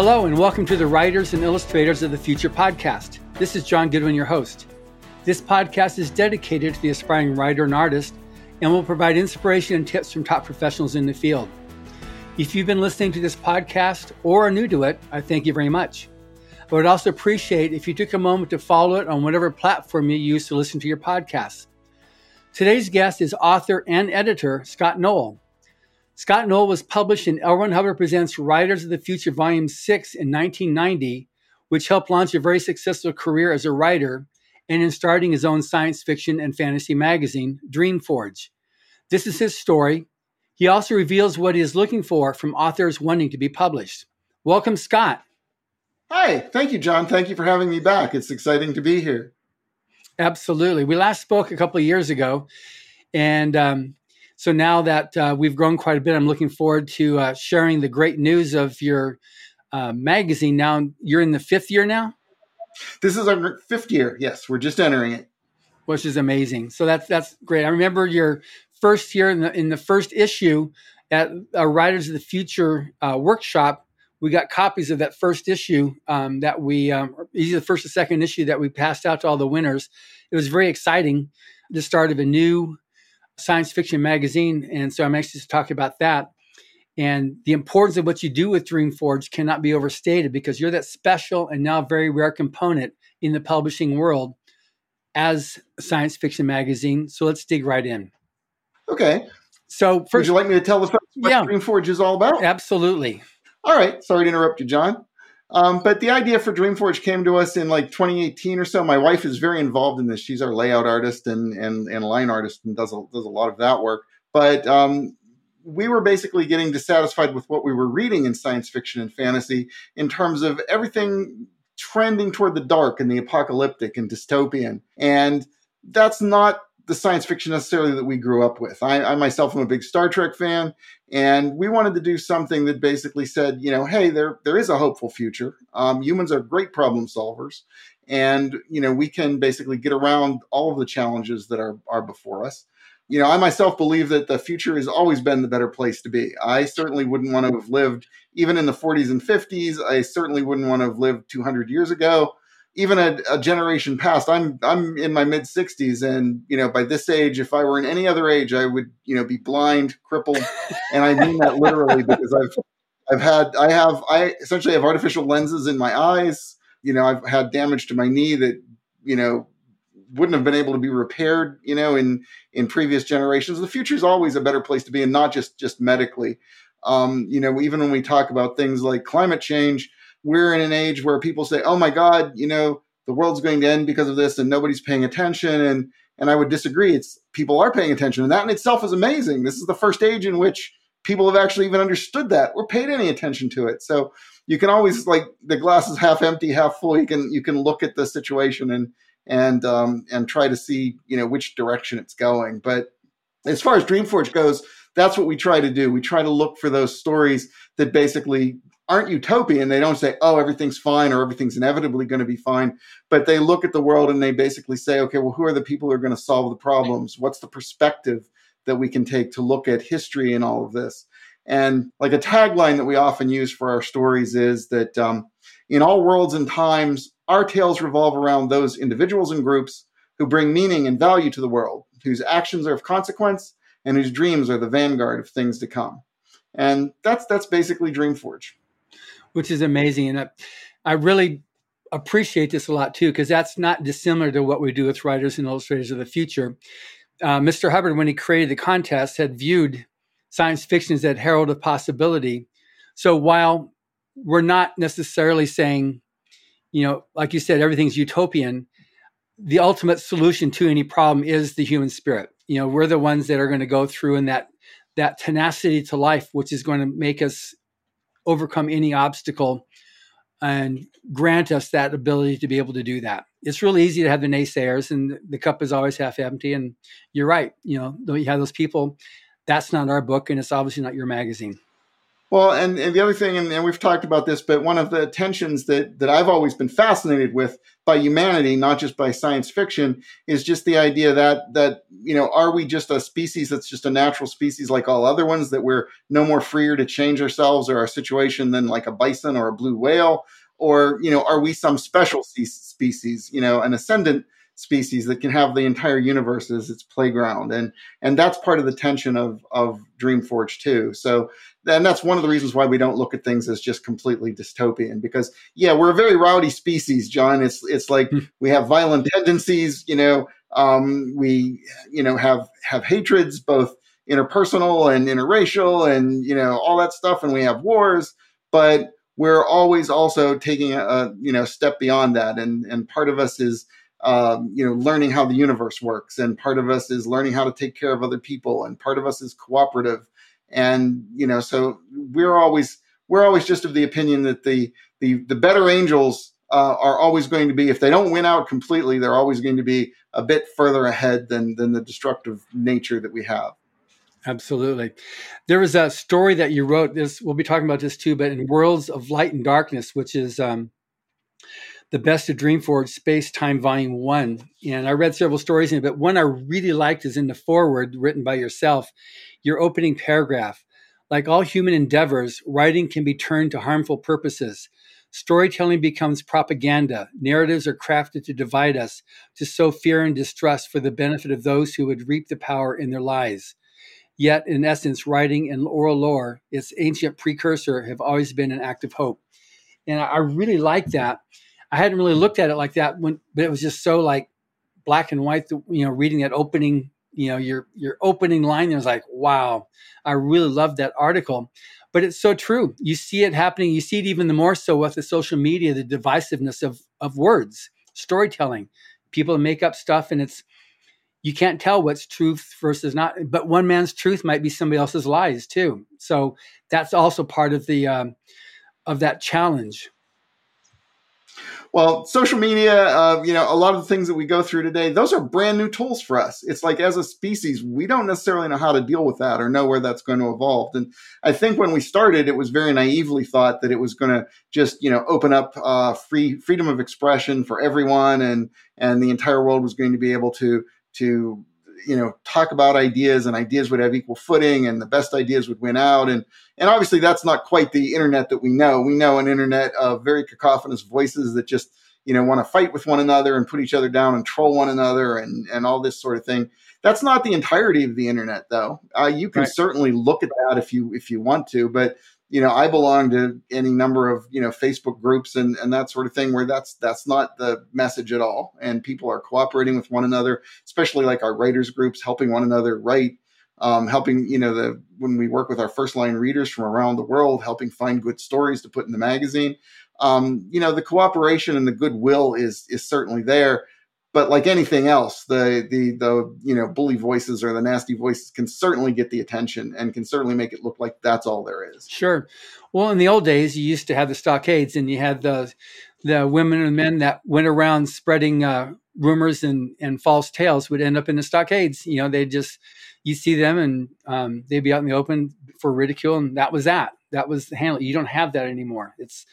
Hello, and welcome to the Writers and Illustrators of the Future podcast. This is John Goodwin, your host. This podcast is dedicated to the aspiring writer and artist and will provide inspiration and tips from top professionals in the field. If you've been listening to this podcast or are new to it, I thank you very much. I would also appreciate if you took a moment to follow it on whatever platform you use to listen to your podcasts. Today's guest is author and editor Scot Noel. Scot Noel was published in. Ron Hubbard Presents Writers of the Future, Volume 6 in 1990, which helped launch a very successful career as a writer and in starting his own science fiction and fantasy magazine, Dreamforge. This is his story. He also reveals what he is looking for from authors wanting to be published. Welcome, Scot. Hi, thank you, John. Thank you for having me back. It's exciting to be here. Absolutely. We last spoke a couple of years ago, and um, so now that uh, we've grown quite a bit, I'm looking forward to uh, sharing the great news of your uh, magazine. Now you're in the fifth year now. This is our fifth year. Yes, we're just entering it, which is amazing. So that's that's great. I remember your first year in the in the first issue at a Writers of the Future uh, workshop. We got copies of that first issue um, that we um, either the first or second issue that we passed out to all the winners. It was very exciting. The start of a new science fiction magazine. And so I'm anxious to talk about that. And the importance of what you do with Dreamforge cannot be overstated because you're that special and now very rare component in the publishing world as a science fiction magazine. So let's dig right in. Okay. So first, would you like me to tell the folks what yeah, Dreamforge is all about? Absolutely. All right. Sorry to interrupt you, John. Um, but the idea for Dreamforge came to us in like 2018 or so. My wife is very involved in this. She's our layout artist and and, and line artist and does a, does a lot of that work. But um, we were basically getting dissatisfied with what we were reading in science fiction and fantasy in terms of everything trending toward the dark and the apocalyptic and dystopian. And that's not the science fiction necessarily that we grew up with. I, I, myself am a big Star Trek fan, and we wanted to do something that basically said, you know, hey, there there is a hopeful future. Um, humans are great problem solvers, and you know we can basically get around all of the challenges that are are before us. You know, I myself believe that the future has always been the better place to be. I certainly wouldn't want to have lived even in the 40s and 50s. I certainly wouldn't want to have lived 200 years ago even a, a, generation past i'm i'm in my mid 60s and you know by this age if i were in any other age i would you know be blind crippled. And i mean that literally because i've i've had i have i essentially have artificial lenses in my eyes. You know i've had damage to my knee that you know wouldn't have been able to be repaired you know in in previous generations. The future is always a better place to be and not just just medically. Um, you know even when we talk about things like climate change we're in an age where people say, "Oh my God, you know, the world's going to end because of this," and nobody's paying attention. And and I would disagree. It's people are paying attention, and that in itself is amazing. This is the first age in which people have actually even understood that or paid any attention to it. So you can always like the glass is half empty, half full. You can you can look at the situation and and um, and try to see you know which direction it's going. But as far as Dreamforge goes, that's what we try to do. We try to look for those stories that basically aren't utopian. They don't say, oh, everything's fine or everything's inevitably going to be fine. But they look at the world and they basically say, okay, well, who are the people who are going to solve the problems? What's the perspective that we can take to look at history and all of this? And like a tagline that we often use for our stories is that um, in all worlds and times, our tales revolve around those individuals and groups who bring meaning and value to the world, whose actions are of consequence, and whose dreams are the vanguard of things to come. And that's that's basically Dreamforge which is amazing. And I, I really appreciate this a lot too, because that's not dissimilar to what we do with writers and illustrators of the future. Uh, Mr. Hubbard, when he created the contest, had viewed science fiction as that herald of possibility. So while we're not necessarily saying, you know, like you said, everything's utopian, the ultimate solution to any problem is the human spirit. You know, we're the ones that are going to go through in that that tenacity to life, which is going to make us overcome any obstacle and grant us that ability to be able to do that. It's really easy to have the naysayers, and the cup is always half empty. And you're right. You know, though you have those people. That's not our book, and it's obviously not your magazine. Well, and, and the other thing, and, and, we've talked about this, but one of the tensions that, that I've always been fascinated with by humanity, not just by science fiction, is just the idea that that you know, are we just a species that's just a natural species like all other ones, that we're no more freer to change ourselves or our situation than like a bison or a blue whale, or you know, are we some special species, you know, an ascendant species that can have the entire universe as its playground. And and that's part of the tension of of dreamforge too. So and that's one of the reasons why we don't look at things as just completely dystopian because yeah we're a very rowdy species john. It's it's like hmm. we have violent tendencies you know um, we you know have have hatreds both interpersonal and interracial and you know all that stuff and we have wars. But we're always also taking a, a you know step beyond that. And and part of us is um, you know, learning how the universe works, and part of us is learning how to take care of other people, and part of us is cooperative, and you know, so we're always we're always just of the opinion that the the the better angels uh, are always going to be, if they don't win out completely, they're always going to be a bit further ahead than than the destructive nature that we have. Absolutely. There was a story that you wrote. This we'll be talking about this too, but in Worlds of Light and Darkness, which is um, the Best of Dreamforge Space Time Volume 1. And I read several stories in it, but one I really liked is in the foreword written by yourself, your opening paragraph. Like all human endeavors, writing can be turned to harmful purposes. Storytelling becomes propaganda. Narratives are crafted to divide us, to sow fear and distrust for the benefit of those who would reap the power in their lives. Yet, in essence, writing and oral lore, its ancient precursor, have always been an act of hope. And I really like that I hadn't really looked at it like that when, but it was just so like black and white. You know, reading that opening, you know, your your opening line, it was like, wow, I really loved that article. But it's so true. You see it happening. You see it even the more so with the social media, the divisiveness of of words, storytelling. People make up stuff, and it's you can't tell what's truth versus not. But one man's truth might be somebody else's lies too. So that's also part of the um, of that challenge. Well, social media, uh, you know, a lot of the things that we go through today, those are brand new tools for us. It's like as a species, we don't necessarily know how to deal with that or know where that's going to evolve. And I think when we started, it was very naively thought that it was going to just, you know, open up uh, free freedom of expression for everyone, and and the entire world was going to be able to to you know talk about ideas and ideas would have equal footing and the best ideas would win out. And and obviously that's not quite the internet that we know. We know an internet of very cacophonous voices that just you know want to fight with one another and put each other down and troll one another and and all this sort of thing. That's not the entirety of the internet though. Uh, you can right. certainly look at that if you if you want to but you know, I belong to any number of, you know, Facebook groups and, and that sort of thing where that's that's not the message at all. And people are cooperating with one another, especially like our writers groups, helping one another write, um, helping, you know, the when we work with our first line readers from around the world, helping find good stories to put in the magazine. Um, you know, the cooperation and the goodwill is is certainly there but like anything else, the the the you know bully voices or the nasty voices can certainly get the attention and can certainly make it look like that's all there is. Sure. Well, in the old days, you used to have the stockades, and you had the the women and men that went around spreading uh, rumors and and false tales would end up in the stockades. You know, they just you see them and um, they'd be out in the open for ridicule, and that was that. That was the handle. You don't have that anymore. It's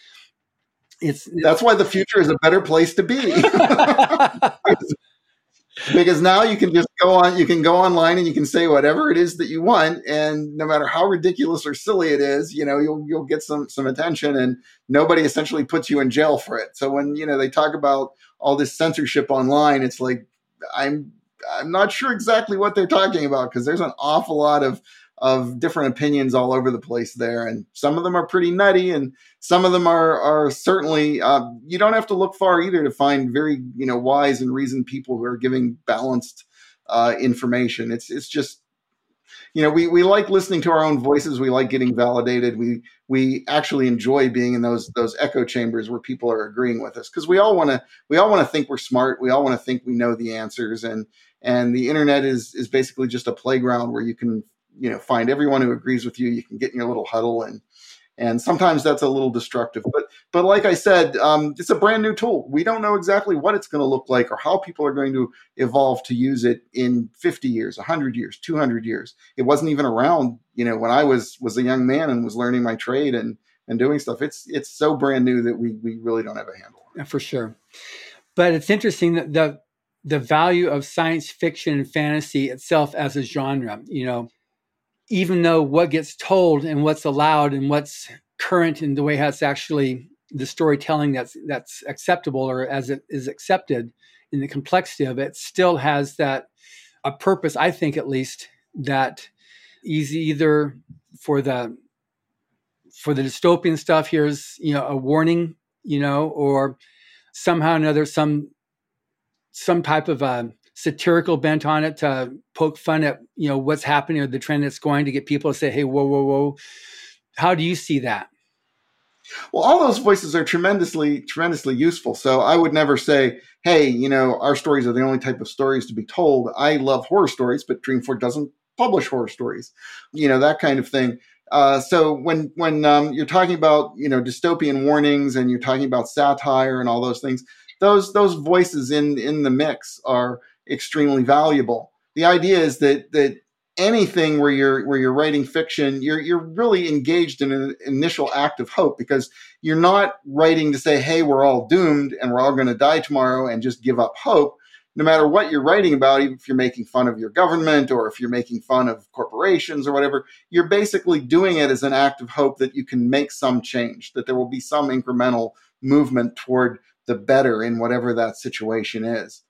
it's, that's why the future is a better place to be. Because now you can just go on you can go online and you can say whatever it is that you want and no matter how ridiculous or silly it is you know you'll you'll get some some attention and nobody essentially puts you in jail for it. So when you know they talk about all this censorship online it's like i'm i'm not sure exactly what they're talking about because there's an awful lot of of different opinions all over the place there, and some of them are pretty nutty, and some of them are are certainly. Uh, you don't have to look far either to find very you know wise and reasoned people who are giving balanced uh, information. It's it's just you know we, we like listening to our own voices we like getting validated we we actually enjoy being in those those echo chambers where people are agreeing with us because we all want to we all want to think we're smart we all want to think we know the answers and and the internet is is basically just a playground where you can you know find everyone who agrees with you you can get in your little huddle and and sometimes that's a little destructive but but like I said, um, it's a brand new tool. We don't know exactly what it's going to look like or how people are going to evolve to use it in 50 years, 100 years, 200 years. It wasn't even around, you know, when I was was a young man and was learning my trade and and doing stuff. It's it's so brand new that we we really don't have a handle on. For sure. But it's interesting that the the value of science fiction and fantasy itself as a genre, you know, even though what gets told and what's allowed and what's current in the way how it's actually the storytelling that's that's acceptable or as it is accepted in the complexity of it still has that a purpose i think at least that is either for the for the dystopian stuff here's you know a warning you know or somehow or another some some type of a satirical bent on it to poke fun at you know what's happening or the trend that's going to get people to say hey whoa whoa whoa. How do you see that? Well all those voices are tremendously tremendously useful. So i would never say hey you know our stories are the only type of stories to be told. I love horror stories but dreamforge doesn't publish horror stories you know that kind of thing. Uh, so when when um, you're talking about you know dystopian warnings and you're talking about satire and all those things those those voices in in the mix are extremely valuable. The idea is that that anything where you're where you're writing fiction, you're you're really engaged in an initial act of hope because you're not writing to say, "Hey, we're all doomed and we're all going to die tomorrow," and just give up hope. No matter what you're writing about, even if you're making fun of your government or if you're making fun of corporations or whatever, you're basically doing it as an act of hope that you can make some change, that there will be some incremental movement toward the better in whatever that situation is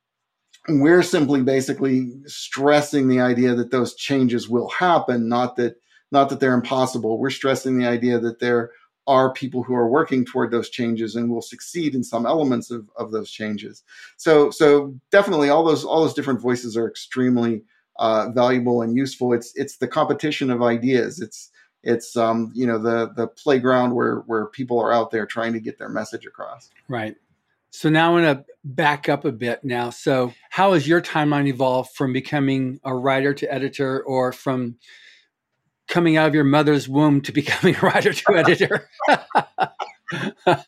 we're simply basically stressing the idea that those changes will happen not that not that they're impossible. We're stressing the idea that there are people who are working toward those changes and will succeed in some elements of, of those changes. So so definitely all those all those different voices are extremely uh, valuable and useful. It's it's the competition of ideas. It's it's um, you know the the playground where where people are out there trying to get their message across. Right so now I want to back up a bit now. So how has your timeline evolved from becoming a writer to editor or from coming out of your mother's womb to becoming a writer to editor?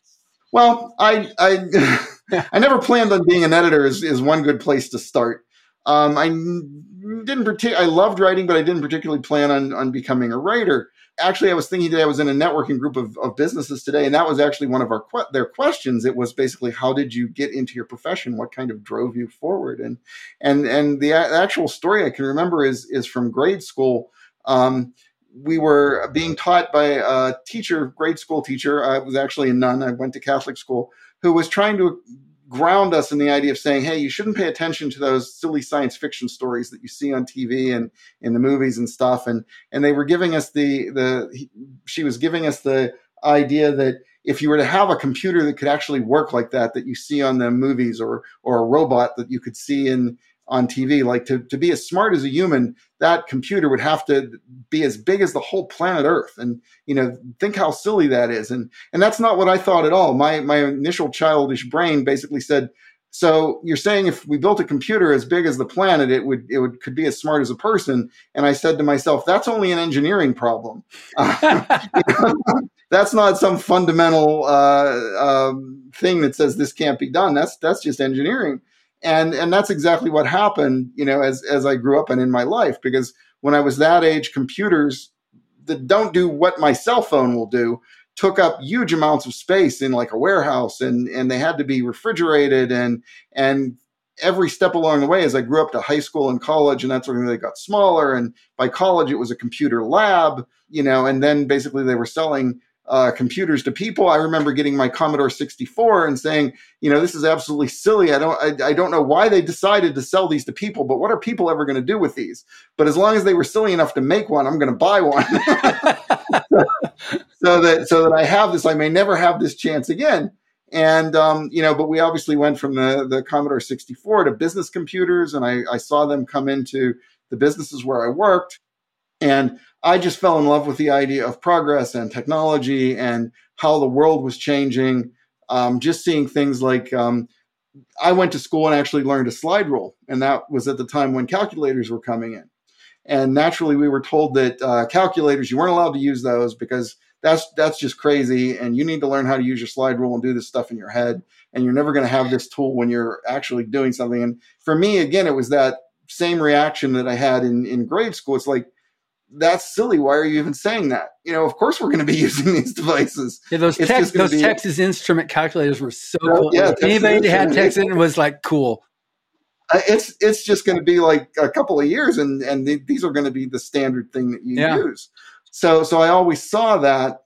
well, I, I, I never planned on being an editor is, is one good place to start. Um, I didn't partic- I loved writing, but I didn't particularly plan on, on becoming a writer actually, I was thinking today, I was in a networking group of, of businesses today, and that was actually one of our their questions. It was basically, how did you get into your profession? What kind of drove you forward? And and and the a- actual story I can remember is is from grade school. Um, we were being taught by a teacher, grade school teacher. I was actually a nun. I went to Catholic school, who was trying to ground us in the idea of saying, hey, you shouldn't pay attention to those silly science fiction stories that you see on TV and in the movies and stuff. And and they were giving us the the she was giving us the idea that if you were to have a computer that could actually work like that, that you see on the movies, or or a robot that you could see in on TV. Like to, to be as smart as a human, that computer would have to be as big as the whole planet Earth. And, you know, think how silly that is. And and that's not what I thought at all. My my initial childish brain basically said, so you're saying if we built a computer as big as the planet, it would it would could be as smart as a person. And I said to myself, that's only an engineering problem. that's not some fundamental uh, um, thing that says this can't be done. That's that's just engineering and and that's exactly what happened you know as as i grew up and in my life because when i was that age computers that don't do what my cell phone will do took up huge amounts of space in like a warehouse and and they had to be refrigerated and and every step along the way as i grew up to high school and college and that sort of thing they got smaller and by college it was a computer lab you know and then basically they were selling uh, computers to people. I remember getting my Commodore 64 and saying, you know, this is absolutely silly. I don't, I, I don't know why they decided to sell these to people, but what are people ever going to do with these? But as long as they were silly enough to make one, I'm going to buy one. so that, so that I have this, I may never have this chance again. And, um, you know, but we obviously went from the, the Commodore 64 to business computers and I, I saw them come into the businesses where I worked. And I just fell in love with the idea of progress and technology and how the world was changing. Um, just seeing things like um, I went to school and actually learned a slide rule, and that was at the time when calculators were coming in. And naturally, we were told that uh, calculators, you weren't allowed to use those because that's that's just crazy and you need to learn how to use your slide rule and do this stuff in your head and you're never going to have this tool when you're actually doing something and for me again it was that same reaction that i had in in grade school it's like that's silly. Why are you even saying that? You know of course we're going to be using these devices. Yeah those It's tex- those be- texas instrument calculators were so Oh, cool. yeah, anybody that had texas Instrument was like cool. Uh, it's it's just going to be like a couple of years and and th- these are going to be the standard thing that you Yeah. use. So so i always saw that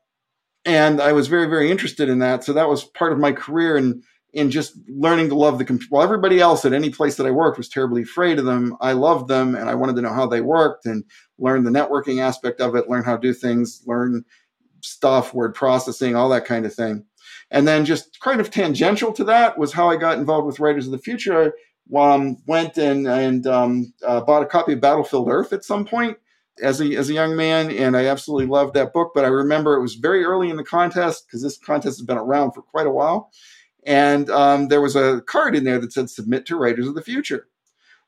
and i was very very interested in that. So that was part of my career and in just learning to love the computer while everybody else at any place that i worked was terribly afraid of them. I loved them and i wanted to know how they worked and learn the networking aspect of it learn how to do things learn stuff word processing all that kind of thing. And then just kind of tangential to that was how i got involved with writers of the future. Um, went and and um, uh, bought a copy of Battlefield Earth at some point as a as a young man, and I absolutely loved that book. But I remember it was very early in the contest because this contest has been around for quite a while, and um, there was a card in there that said "Submit to Writers of the Future."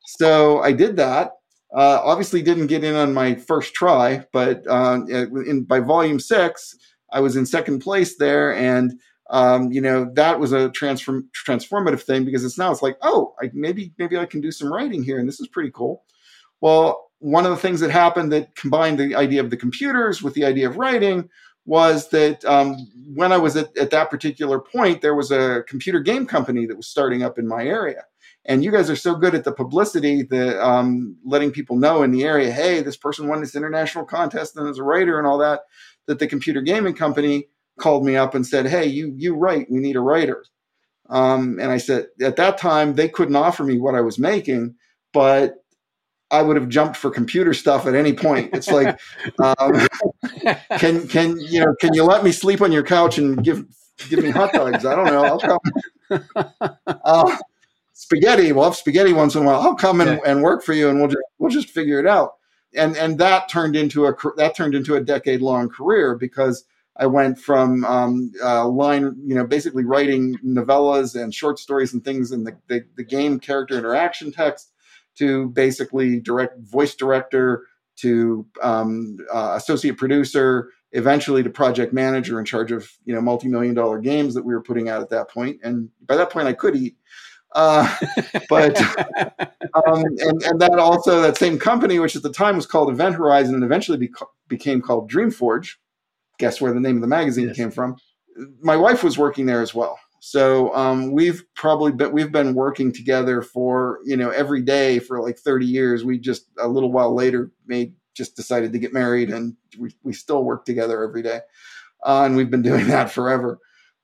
So I did that. Uh, obviously, didn't get in on my first try, but uh, in, by volume six, I was in second place there, and um, you know that was a transform transformative thing because it's now it's like oh I, maybe maybe I can do some writing here and this is pretty cool. Well, one of the things that happened that combined the idea of the computers with the idea of writing was that um, when I was at, at that particular point, there was a computer game company that was starting up in my area. And you guys are so good at the publicity, the um, letting people know in the area, hey, this person won this international contest and as a writer and all that, that the computer gaming company called me up and said, "Hey, you you write. We need a writer." Um, and I said at that time they couldn't offer me what I was making, but I would have jumped for computer stuff at any point. It's like, um, can can you know can you let me sleep on your couch and give give me hot dogs? I don't know. I'll come. Uh, spaghetti. We'll have spaghetti once in a while. I'll come and, and work for you, and we'll just we'll just figure it out. And and that turned into a that turned into a decade long career because I went from um, uh, line, you know, basically writing novellas and short stories and things in the, the, the game character interaction text to basically direct voice director to um, uh, associate producer, eventually to project manager in charge of you know multi-million dollar games that we were putting out at that point. And by that point, I could eat. Uh, but um, and and that also that same company, which at the time was called Event Horizon, and eventually beca- became called Dreamforge. Guess where the name of the magazine Yes. came from? My wife was working there as well. So um, we've probably been we've been working together for you know every day for like 30 years. We just a little while later made just decided to get married, and we we still work together every day, uh, and we've been doing that forever.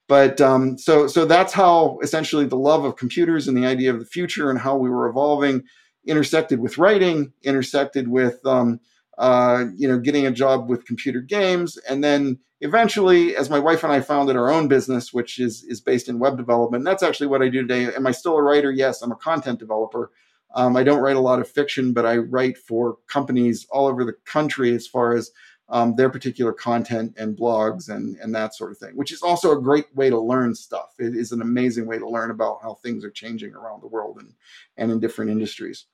But um, so so that's how essentially the love of computers and the idea of the future and how we were evolving intersected with writing, intersected with um, uh, you know getting a job with computer games, and then eventually, as my wife and I founded our own business, which is is based in web development. That's actually what I do today. Am I still a writer? Yes, I'm a content developer. Um, I don't write a lot of fiction, but I write for companies all over the country as far as um, their particular content and blogs and and that sort of thing, which is also a great way to learn stuff. It is an amazing way to learn about how things are changing around the world and and in different industries.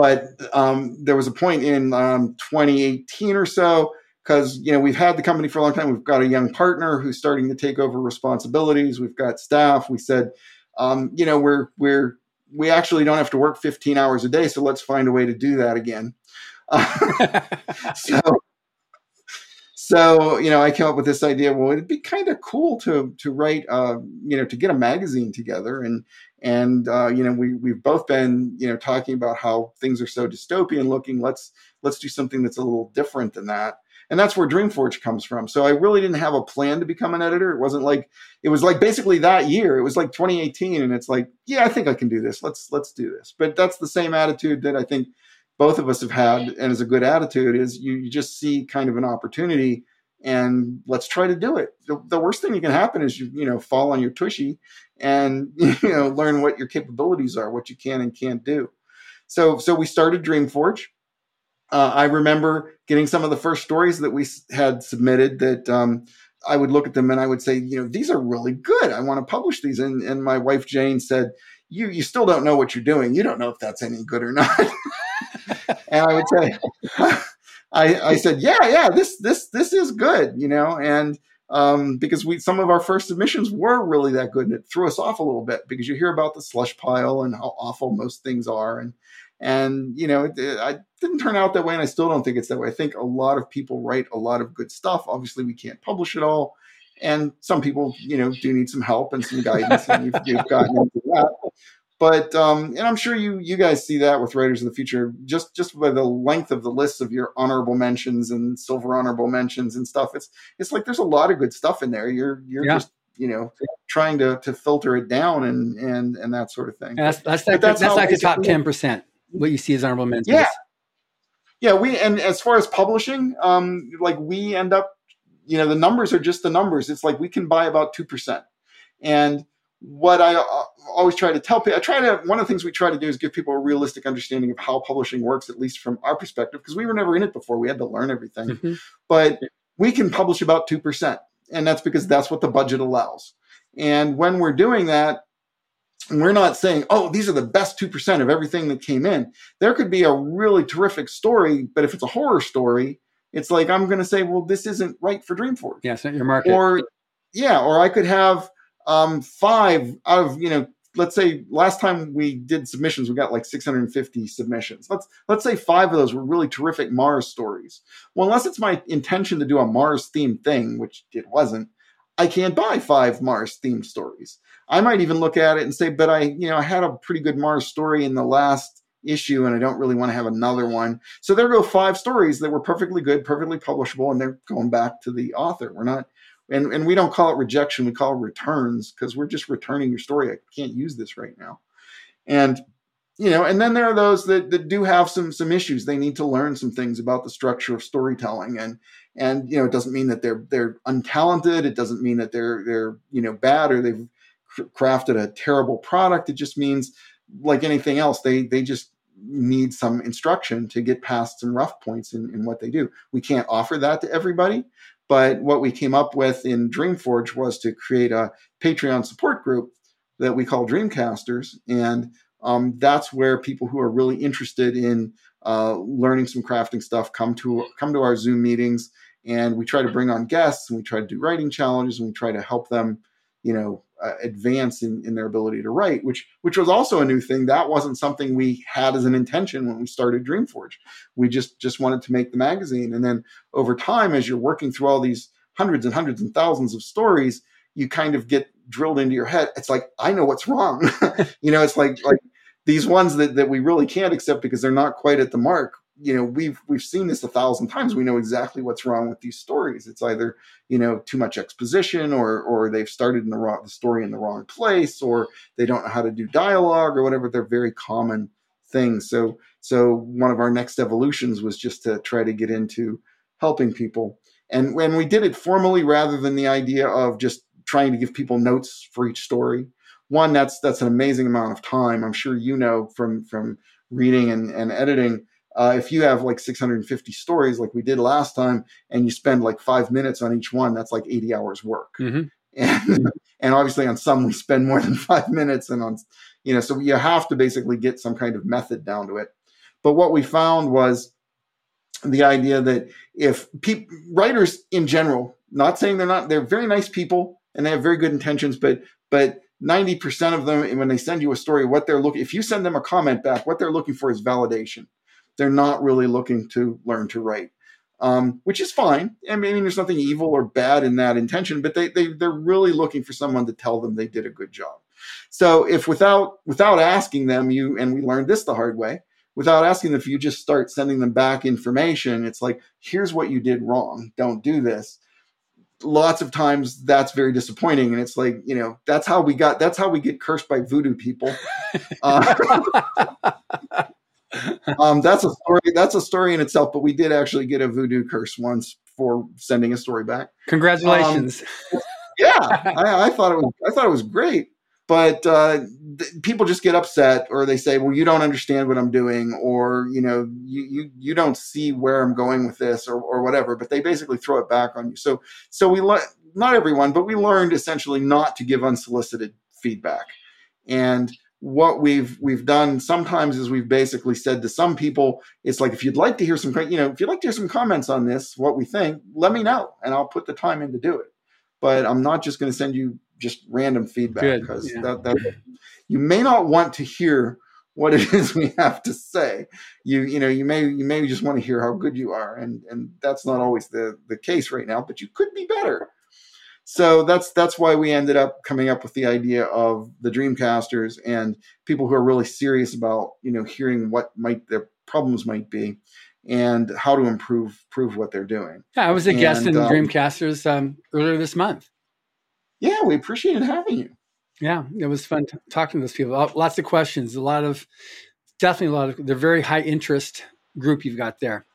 But um, there was a point in um, 2018 or so because you know we've had the company for a long time. We've got a young partner who's starting to take over responsibilities. We've got staff. We said, um, you know, we're we're we actually don't have to work 15 hours a day, so let's find a way to do that again. so so you know i came up with this idea well it'd be kind of cool to to write uh, you know to get a magazine together and and uh, you know we we've both been you know talking about how things are so dystopian looking let's let's do something that's a little different than that. And that's where dreamforge comes from. So i really didn't have a plan to become an editor. It wasn't like it was like basically that year it was like 2018 and it's like yeah i think i can do this. Let's let's do this. But that's the same attitude that i think both of us have had and is a good attitude is you, you just see kind of an opportunity and let's try to do it. The, the worst thing that can happen is you you know fall on your tushy and you know learn what your capabilities are what you can and can't do. So so we started dreamforge. Uh, i remember getting some of the first stories that we had submitted that um, i would look at them and i would say you know these are really good. I want to publish these. And, and my wife jane said you you still don't know what you're doing you don't know if that's any good or not and I would say, I, I said, yeah, yeah, this this this is good, you know, and um, because we some of our first submissions were really that good, and it threw us off a little bit because you hear about the slush pile and how awful most things are, and and you know, it, it, didn't turn out that way, and I still don't think it's that way. I think a lot of people write a lot of good stuff. Obviously, we can't publish it all, and some people, you know, do need some help and some guidance, and we've, we've gotten into that. But um, and I'm sure you you guys see that with Writers of the Future, just just by the length of the list of your honorable mentions and silver honorable mentions and stuff. It's it's like there's a lot of good stuff in there. You're you're yeah. just you know trying to to filter it down and and and that sort of thing. that's that's like, that's, that's like the top ten percent. What you see as honorable mentions. Yeah, yeah. We and as far as publishing, um, like we end up, you know, the numbers are just the numbers. It's like we can buy about two percent, and what I uh, always try to tell people, I try to, one of the things we try to do is give people a realistic understanding of how publishing works, at least from our perspective, because we were never in it before. We had to learn everything. Mm-hmm. But we can publish about 2%. And that's because that's what the budget allows. And when we're doing that, we're not saying, oh, these are the best 2% of everything that came in. There could be a really terrific story, but if it's a horror story, it's like, I'm going to say, well, this isn't right for Dreamforge. Yeah, it's not your market. Or, yeah, or I could have, um, five out of you know let's say last time we did submissions we got like 650 submissions let's let's say five of those were really terrific mars stories well unless it's my intention to do a mars themed thing which it wasn't i can't buy five mars themed stories i might even look at it and say but i you know i had a pretty good mars story in the last issue and i don't really want to have another one. So there go five stories that were perfectly good perfectly publishable and they're going back to the author. We're not and and we don't call it rejection we call it returns because we're just returning your story. I can't use this right now. And you know and then there are those that, that do have some some issues. They need to learn some things about the structure of storytelling and and you know it doesn't mean that they're they're untalented. It doesn't mean that they're they're you know bad or they've crafted a terrible product. It just means like anything else they they just need some instruction to get past some rough points in, in what they do we can't offer that to everybody but what we came up with in Dreamforge was to create a Patreon support group that we call Dreamcasters. And um, that's where people who are really interested in uh, learning some crafting stuff come to come to our Zoom meetings, and we try to bring on guests, and we try to do writing challenges, and we try to help them, you know, uh, advance in, in their ability to write, which which was also a new thing. That wasn't something we had as an intention when we started Dreamforge. We just just wanted to make the magazine, and then over time, as you're working through all these hundreds and hundreds and thousands of stories, you kind of get drilled into your head. It's like I know what's wrong. you know, it's like like these ones that, that we really can't accept because they're not quite at the mark you know we've we've seen this a thousand times. We know exactly what's wrong with these stories. It's either you know too much exposition or or they've started in the wrong the story in the wrong place or they don't know how to do dialogue or whatever. They're very common things. So so one of our next evolutions was just to try to get into helping people. And when we did it formally rather than the idea of just trying to give people notes for each story. One that's that's an amazing amount of time. I'm sure you know from from reading and, and editing uh, if you have like 650 stories like we did last time and you spend like five minutes on each one that's like 80 hours work. Mm-hmm. and and obviously on some we spend more than five minutes and on you know so you have to basically get some kind of method down to it. But what we found was the idea that if pe- writers in general not saying they're not they're very nice people and they have very good intentions but but 90% of them when they send you a story what they're looking if you send them a comment back what they're looking for is validation they're not really looking to learn to write. Um, which is fine. I mean, there's nothing evil or bad in that intention, but they, they they're really looking for someone to tell them they did a good job. So if without without asking them, you and we learned this the hard way, without asking them, if you just start sending them back information, it's like, here's what you did wrong. Don't do this. Lots of times that's very disappointing. And it's like, you know, that's how we got that's how we get cursed by voodoo people. Uh, um, that's a story. That's a story in itself. But we did actually get a voodoo curse once for sending a story back. Congratulations! Um, yeah, I, I, thought it was. I thought it was great. But uh, th- people just get upset, or they say, "Well, you don't understand what I'm doing," or you know, you you you don't see where I'm going with this, or or whatever. But they basically throw it back on you. So so we le- not everyone, but we learned essentially not to give unsolicited feedback, and what we've we've done sometimes is we've basically said to some people, it's like if you'd like to hear some, you know, if you'd like to hear some comments on this, what we think, let me know, and I'll put the time in to do it. But I'm not just going to send you just random feedback because yeah. that, that you may not want to hear what it is we have to say. You you know you may you may just want to hear how good you are, and and that's not always the the case right now. But you could be better. So that's that's why we ended up coming up with the idea of the Dreamcasters and people who are really serious about you know hearing what might their problems might be and how to improve prove what they're doing. Yeah, I was a and, guest in um, Dreamcasters um, earlier this month. Yeah, we appreciated having you. Yeah, it was fun t- talking to those people. Lots of questions, a lot of definitely a lot of they're very high interest group you've got there.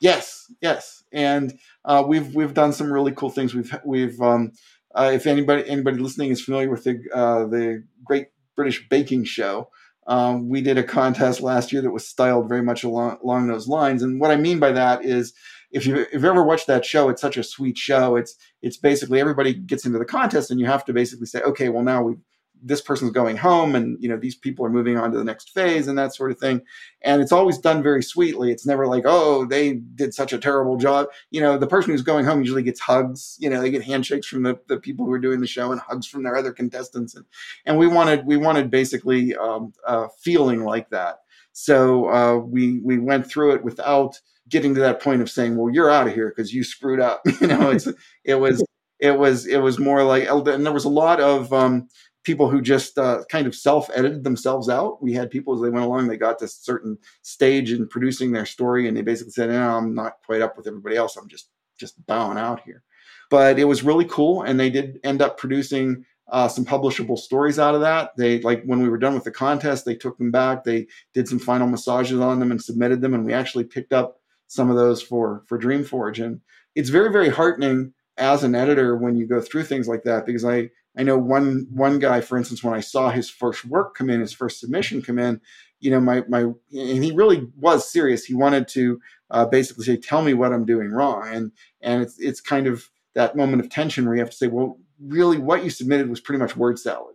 Yes, yes, and uh, we've we've done some really cool things. We've we've um, uh, if anybody anybody listening is familiar with the uh, the Great British Baking Show, um, we did a contest last year that was styled very much along along those lines. And what I mean by that is if you if you ever watched that show, it's such a sweet show. It's it's basically everybody gets into the contest, and you have to basically say, okay, well now we this person's going home, and you know these people are moving on to the next phase, and that sort of thing. And it's always done very sweetly. It's never like, oh, they did such a terrible job. You know, the person who's going home usually gets hugs. You know, they get handshakes from the, the people who are doing the show and hugs from their other contestants, and and we wanted we wanted basically um, a feeling like that. So uh, we we went through it without getting to that point of saying, "Well, you're out of here because you screwed up." you know, it's it was it was it was more like, and there was a lot of um, people who just uh, kind of self edited themselves out. We had people as they went along, they got to a certain stage in producing their story, and they basically said, "No, I'm not quite up with everybody else. I'm just just bowing out here." But it was really cool, and they did end up producing uh, some publishable stories out of that. They like when we were done with the contest, they took them back. They did some final massages on them and submitted them, and we actually picked up some of those for for Dreamforge, and it's very very heartening as an editor when you go through things like that because I I know one one guy for instance when I saw his first work come in, his first submission come in, you know my my and he really was serious. He wanted to uh, basically say, "Tell me what I'm doing wrong," and and it's it's kind of that moment of tension where you have to say, "Well, really, what you submitted was pretty much word salad."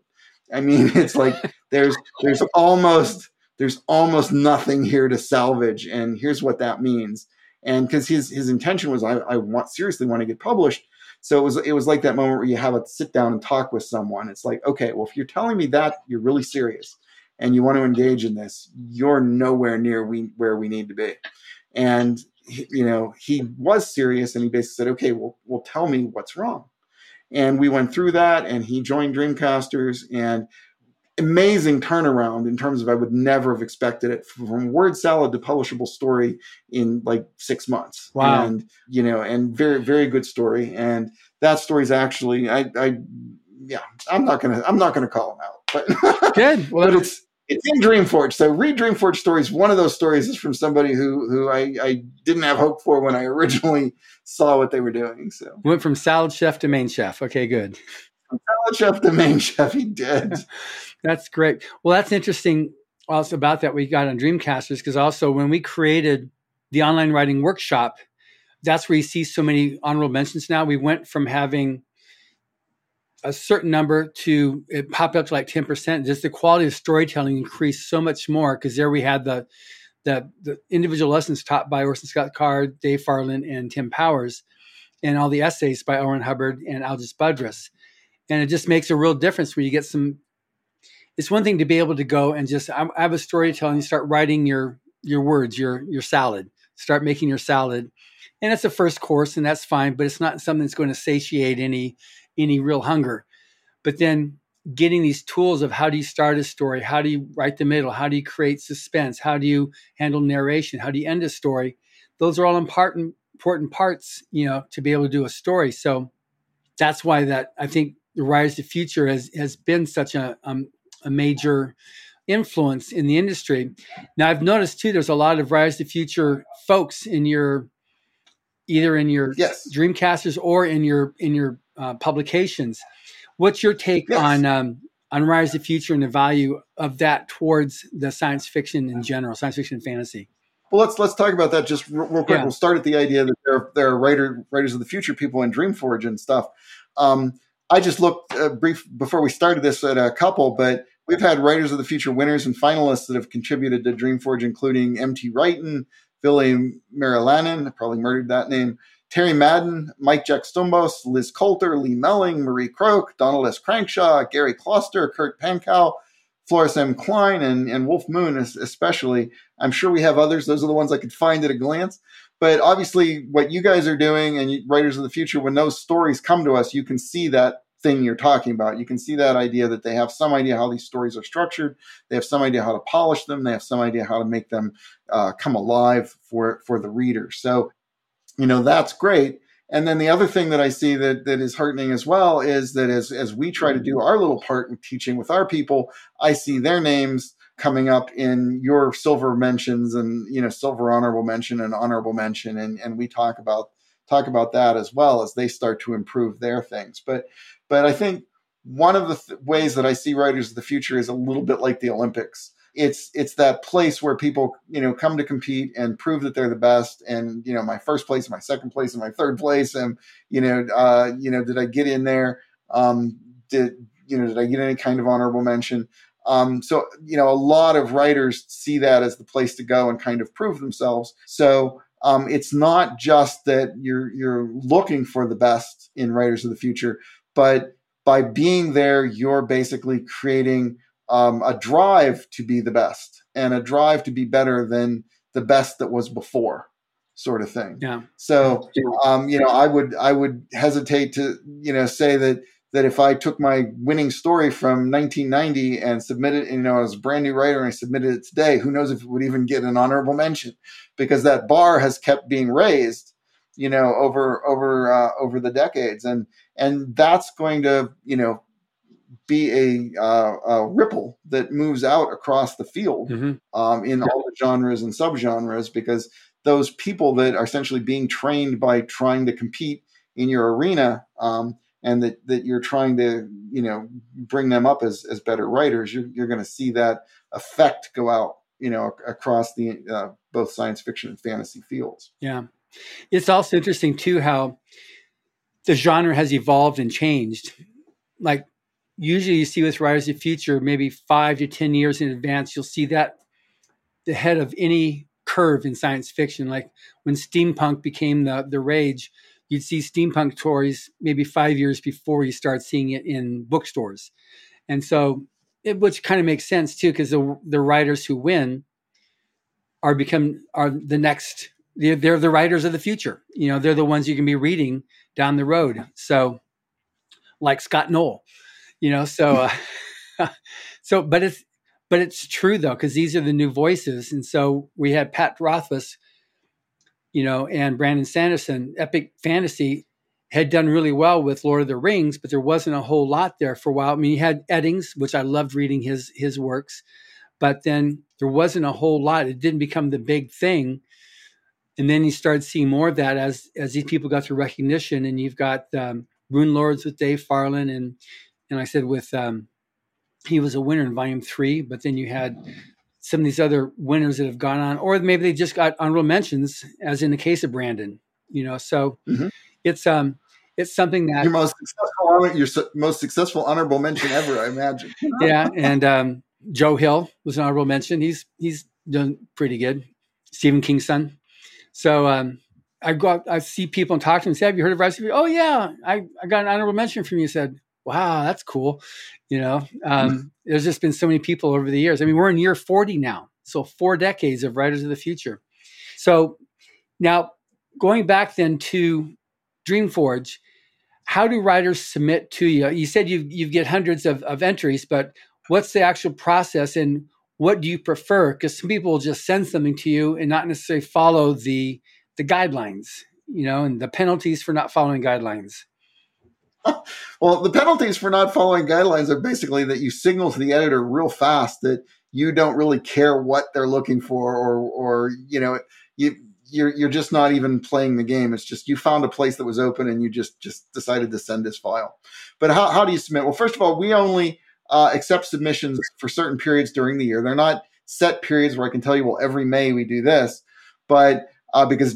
I mean, it's like there's there's almost there's almost nothing here to salvage. And here's what that means. And because his his intention was, I, I want seriously want to get published. So it was it was like that moment where you have a sit down and talk with someone. It's like, okay, well, if you're telling me that you're really serious and you want to engage in this, you're nowhere near we where we need to be. And you know, he was serious, and he basically said, okay, well, well, tell me what's wrong. And we went through that, and he joined Dreamcasters, and amazing turnaround in terms of I would never have expected it from word salad to publishable story in like six months. Wow. And, you know, and very, very good story. And that story is actually, I, I, yeah, I'm not going to, I'm not going to call him out, but good. Well, but it's, it's in Dreamforge. So read Dreamforge stories. One of those stories is from somebody who, who I, I didn't have hope for when I originally saw what they were doing. So went from salad chef to main chef. Okay, good. Salad chef to main chef. He did. That's great. Well, that's interesting also about that we got on Dreamcasters because also when we created the online writing workshop, that's where you see so many honorable mentions now. We went from having a certain number to it popped up to like 10%. Just the quality of storytelling increased so much more because there we had the, the, the individual lessons taught by Orson Scott Card, Dave Farland, and Tim Powers, and all the essays by L. Ron Hubbard and Algis Budrys. And it just makes a real difference when you get some it's one thing to be able to go and just I have a storytelling. Start writing your your words, your your salad. Start making your salad, and it's the first course, and that's fine. But it's not something that's going to satiate any any real hunger. But then getting these tools of how do you start a story, how do you write the middle, how do you create suspense, how do you handle narration, how do you end a story. Those are all important important parts, you know, to be able to do a story. So that's why that I think the Rise to Future has has been such a um, a major influence in the industry. Now, I've noticed too, there's a lot of Rise to Future folks in your either in your yes. Dreamcasters or in your in your uh, publications. What's your take yes. on um, on Rise to Future and the value of that towards the science fiction in general, science fiction and fantasy? Well, let's let's talk about that just real quick. Yeah. We'll start at the idea that there there are writer writers of the future people in Dreamforge and stuff. Um, I just looked uh, brief before we started this at a couple, but we've had Writers of the Future winners and finalists that have contributed to Dreamforge, including M.T. Reiten, Billy Marilanen, I probably murdered that name, Terry Madden, Mike Jack Stoumbos, Liz Colter, Lee Melling, Marie Croke, Donald S. Crankshaw, Gary Kloster, Kurt Pankau, Floris M. Kleijne, and, and Wulf Moon, especially. I'm sure we have others. Those are the ones I could find at a glance. But obviously, what you guys are doing and Writers of the Future, when those stories come to us, you can see that thing you're talking about. You can see that idea that they have some idea how these stories are structured. They have some idea how to polish them. They have some idea how to make them uh, come alive for for the reader. So, you know, that's great. And then the other thing that I see that that is heartening as well is that as as we try to do our little part in teaching with our people, I see their names coming up in your silver mentions and you know silver honorable mention and honorable mention and and we talk about talk about that as well as they start to improve their things but but I think one of the th- ways that I see Writers of the Future is a little bit like the Olympics. It's it's that place where people you know come to compete and prove that they're the best. And you know, my first place, my second place, and my third place. And you know, uh, you know, did I get in there? Um, did you know? Did I get any kind of honorable mention? Um, so you know, a lot of writers see that as the place to go and kind of prove themselves. So um, it's not just that you're you're looking for the best in writers of the future, but by being there, you're basically creating um, a drive to be the best and a drive to be better than the best that was before sort of thing. Yeah. So, um, you know, I would, I would hesitate to, you know, say that, that if I took my winning story from 1990 and submitted, you know, as a brand new writer and I submitted it today, who knows if it would even get an honorable mention because that bar has kept being raised, you know, over, over, uh, over the decades. And, and that's going to you know be a, uh, a ripple that moves out across the field mm-hmm. um, in all the genres and subgenres because those people that are essentially being trained by trying to compete in your arena um, and that, that you're trying to you know bring them up as, as better writers you're, you're going to see that effect go out you know across the uh, both science fiction and fantasy fields yeah it's also interesting too how the genre has evolved and changed. Like usually you see with Writers of the Future, maybe five to 10 years in advance, you'll see that the head of any curve in science fiction. Like when steampunk became the, the rage, you'd see steampunk toys maybe five years before you start seeing it in bookstores. And so, it, which kind of makes sense too, because the, the writers who win are become are the next they're, they're the writers of the future. You know, they're the ones you can be reading down the road. So, like Scot Noel, you know. So, uh, so, but it's but it's true though because these are the new voices, and so we had Pat Rothfuss, you know, and Brandon Sanderson. Epic Fantasy had done really well with Lord of the Rings, but there wasn't a whole lot there for a while. I mean, he had Eddings, which I loved reading his his works, but then there wasn't a whole lot. It didn't become the big thing and then you start seeing more of that as as these people got through recognition and you've got um, rune lords with dave farland and and i said with um, he was a winner in volume three but then you had some of these other winners that have gone on or maybe they just got honorable mentions as in the case of brandon you know so mm-hmm. it's um it's something that your most successful your su- most successful honorable mention ever i imagine yeah and um, joe hill was an honorable mention he's he's done pretty good stephen king's son so um, I go out, I see people and talk to them and say, Have you heard of Recipe? Oh, yeah, I, I got an honorable mention from you. Said, Wow, that's cool. You know, um, there's just been so many people over the years. I mean, we're in year 40 now. So four decades of Writers of the Future. So now going back then to Dreamforge, how do writers submit to you? You said you you get hundreds of, of entries, but what's the actual process and what do you prefer? Because some people will just send something to you and not necessarily follow the the guidelines, you know, and the penalties for not following guidelines. Well, the penalties for not following guidelines are basically that you signal to the editor real fast that you don't really care what they're looking for, or or you know, you you're you're just not even playing the game. It's just you found a place that was open and you just just decided to send this file. But how how do you submit? Well, first of all, we only uh, accept submissions for certain periods during the year. They're not set periods where I can tell you, well, every May we do this, but uh, because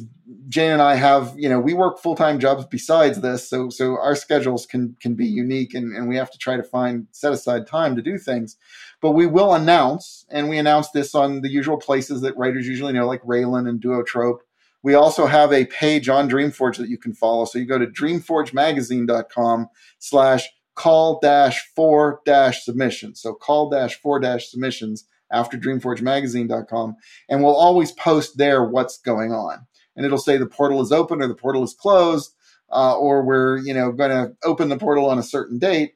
Jane and I have, you know, we work full time jobs besides this, so so our schedules can can be unique, and, and we have to try to find set aside time to do things. but we will announce, and we announce this on the usual places that writers usually know, like Ralan and Duotrope. We also have a page on Dreamforge that you can follow. So you go to dreamforgemagazine.com slash call dash four dash submissions. So call dash four dash submissions after dreamforgemagazine.com. And we'll always post there what's going on. And it'll say the portal is open or the portal is closed, uh, or we're, you know, going to open the portal on a certain date.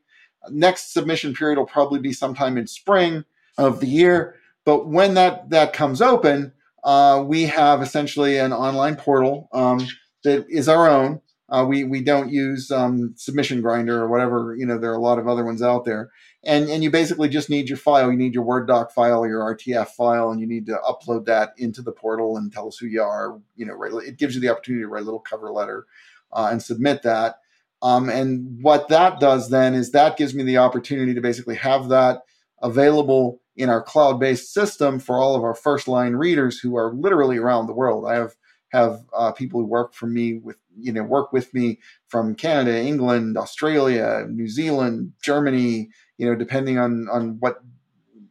Next submission period will probably be sometime in spring of the year. But when that that comes open, uh, we have essentially an online portal um, that is our own. Uh, we we don't use um, Submission Grinder or whatever. You know, there are a lot of other ones out there, and and you basically just need your file. You need your Word doc file your RTF file, and you need to upload that into the portal and tell us who you are. You know, write, it gives you the opportunity to write a little cover letter uh, and submit that. Um, and what that does then is that gives me the opportunity to basically have that available in our cloud-based system for all of our first line readers who are literally around the world. I have have uh, people who work for me with you know work with me from Canada, England, Australia, New Zealand, Germany. You know, depending on on what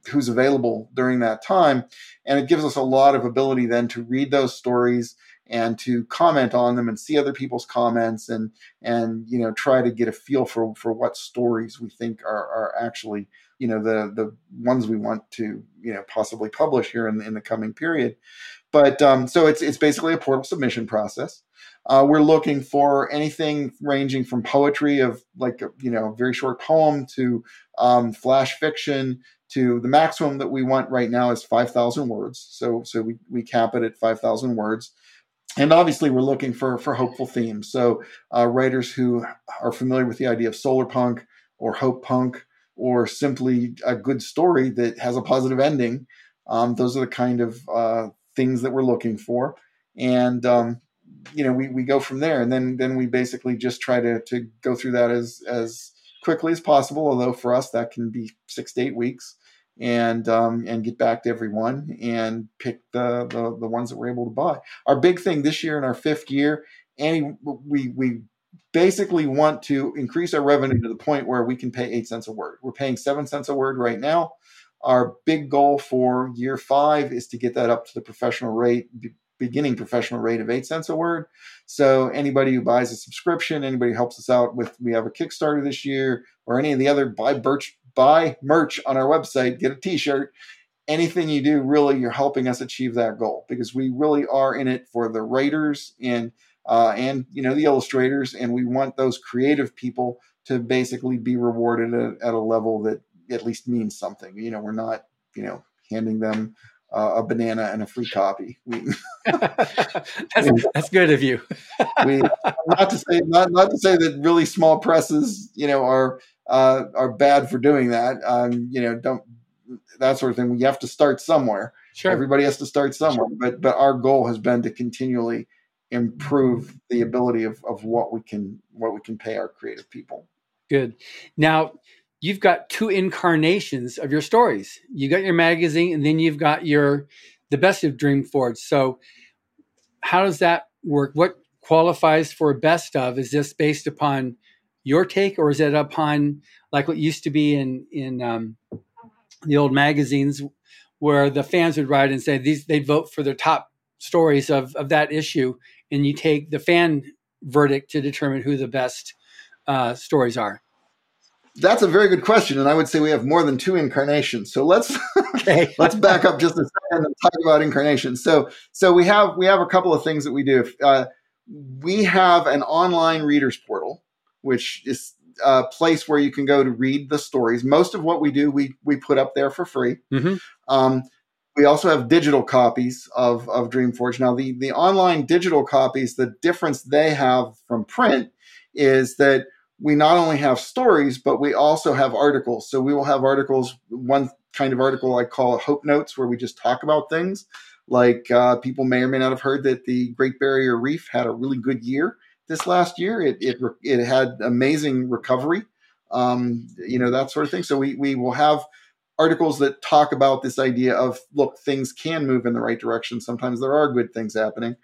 who's available during that time, and it gives us a lot of ability then to read those stories and to comment on them and see other people's comments and and you know try to get a feel for for what stories we think are are actually you know the the ones we want to you know possibly publish here in, in the coming period. But um, so it's it's basically a portal submission process uh, we're looking for anything ranging from poetry of like you know very short poem to um, flash fiction to the maximum that we want right now is 5000 words. So so we, we cap it at 5000 words. And obviously we're looking for for hopeful themes. So uh, writers who are familiar with the idea of solar punk or hope punk or simply a good story that has a positive ending um, those are the kind of uh, things that we're looking for. And um, you know we, we go from there and then then we basically just try to to go through that as as quickly as possible although for us that can be six to eight weeks and um, and get back to everyone and pick the, the, the ones that we're able to buy. Our big thing this year in our fifth year, and we we basically want to increase our revenue to the point where we can pay eight cents a word. We're paying seven cents a word right now. Our big goal for year five is to get that up to the professional rate, beginning professional rate of eight cents a word. So anybody who buys a subscription, anybody who helps us out with, we have a Kickstarter this year, or any of the other buy buy merch on our website, get a t-shirt. Anything you do, really, you're helping us achieve that goal because we really are in it for the writers and uh, and you know the illustrators, and we want those creative people to basically be rewarded at, at a level that at least means something. You know, we're not you know handing them uh, a banana and a free copy. We, that's, that's good of you. we not to say not not to say that really small presses, you know, are uh, are bad for doing that. Um, you know, don't that sort of thing. We have to start somewhere. Sure. Everybody has to start somewhere. But but our goal has been to continually improve the ability of, of what we can what we can pay our creative people. Good. Now you've got two incarnations of your stories. You got your magazine, and then you've got your the best of Dream Dreamforge. So how does that work? What qualifies for best of? Is this based upon your take, or is it upon like what used to be in in um, the old magazines, where the fans would write and say these they'd vote for the top stories of of that issue, and you take the fan verdict to determine who the best uh, stories are. That's a very good question, and I would say we have more than two incarnations. So let's okay. let's back up just a second and talk about incarnations. So so we have we have a couple of things that we do. Uh, we have an online readers portal which is a place where you can go to read the stories. Most of what we do, we we put up there for free. Mm-hmm. Um, we also have digital copies of, of Dreamforge. Now, the, the online digital copies, the difference they have from print is that we not only have stories, but we also have articles. So we will have articles. One kind of article I call Hope Notes, where we just talk about things. Like uh, people may or may not have heard that the Great Barrier Reef had a really good year this last year. It it, it had amazing recovery, um, you know that sort of thing. So we we will have articles that talk about this idea of look things can move in the right direction. Sometimes there are good things happening.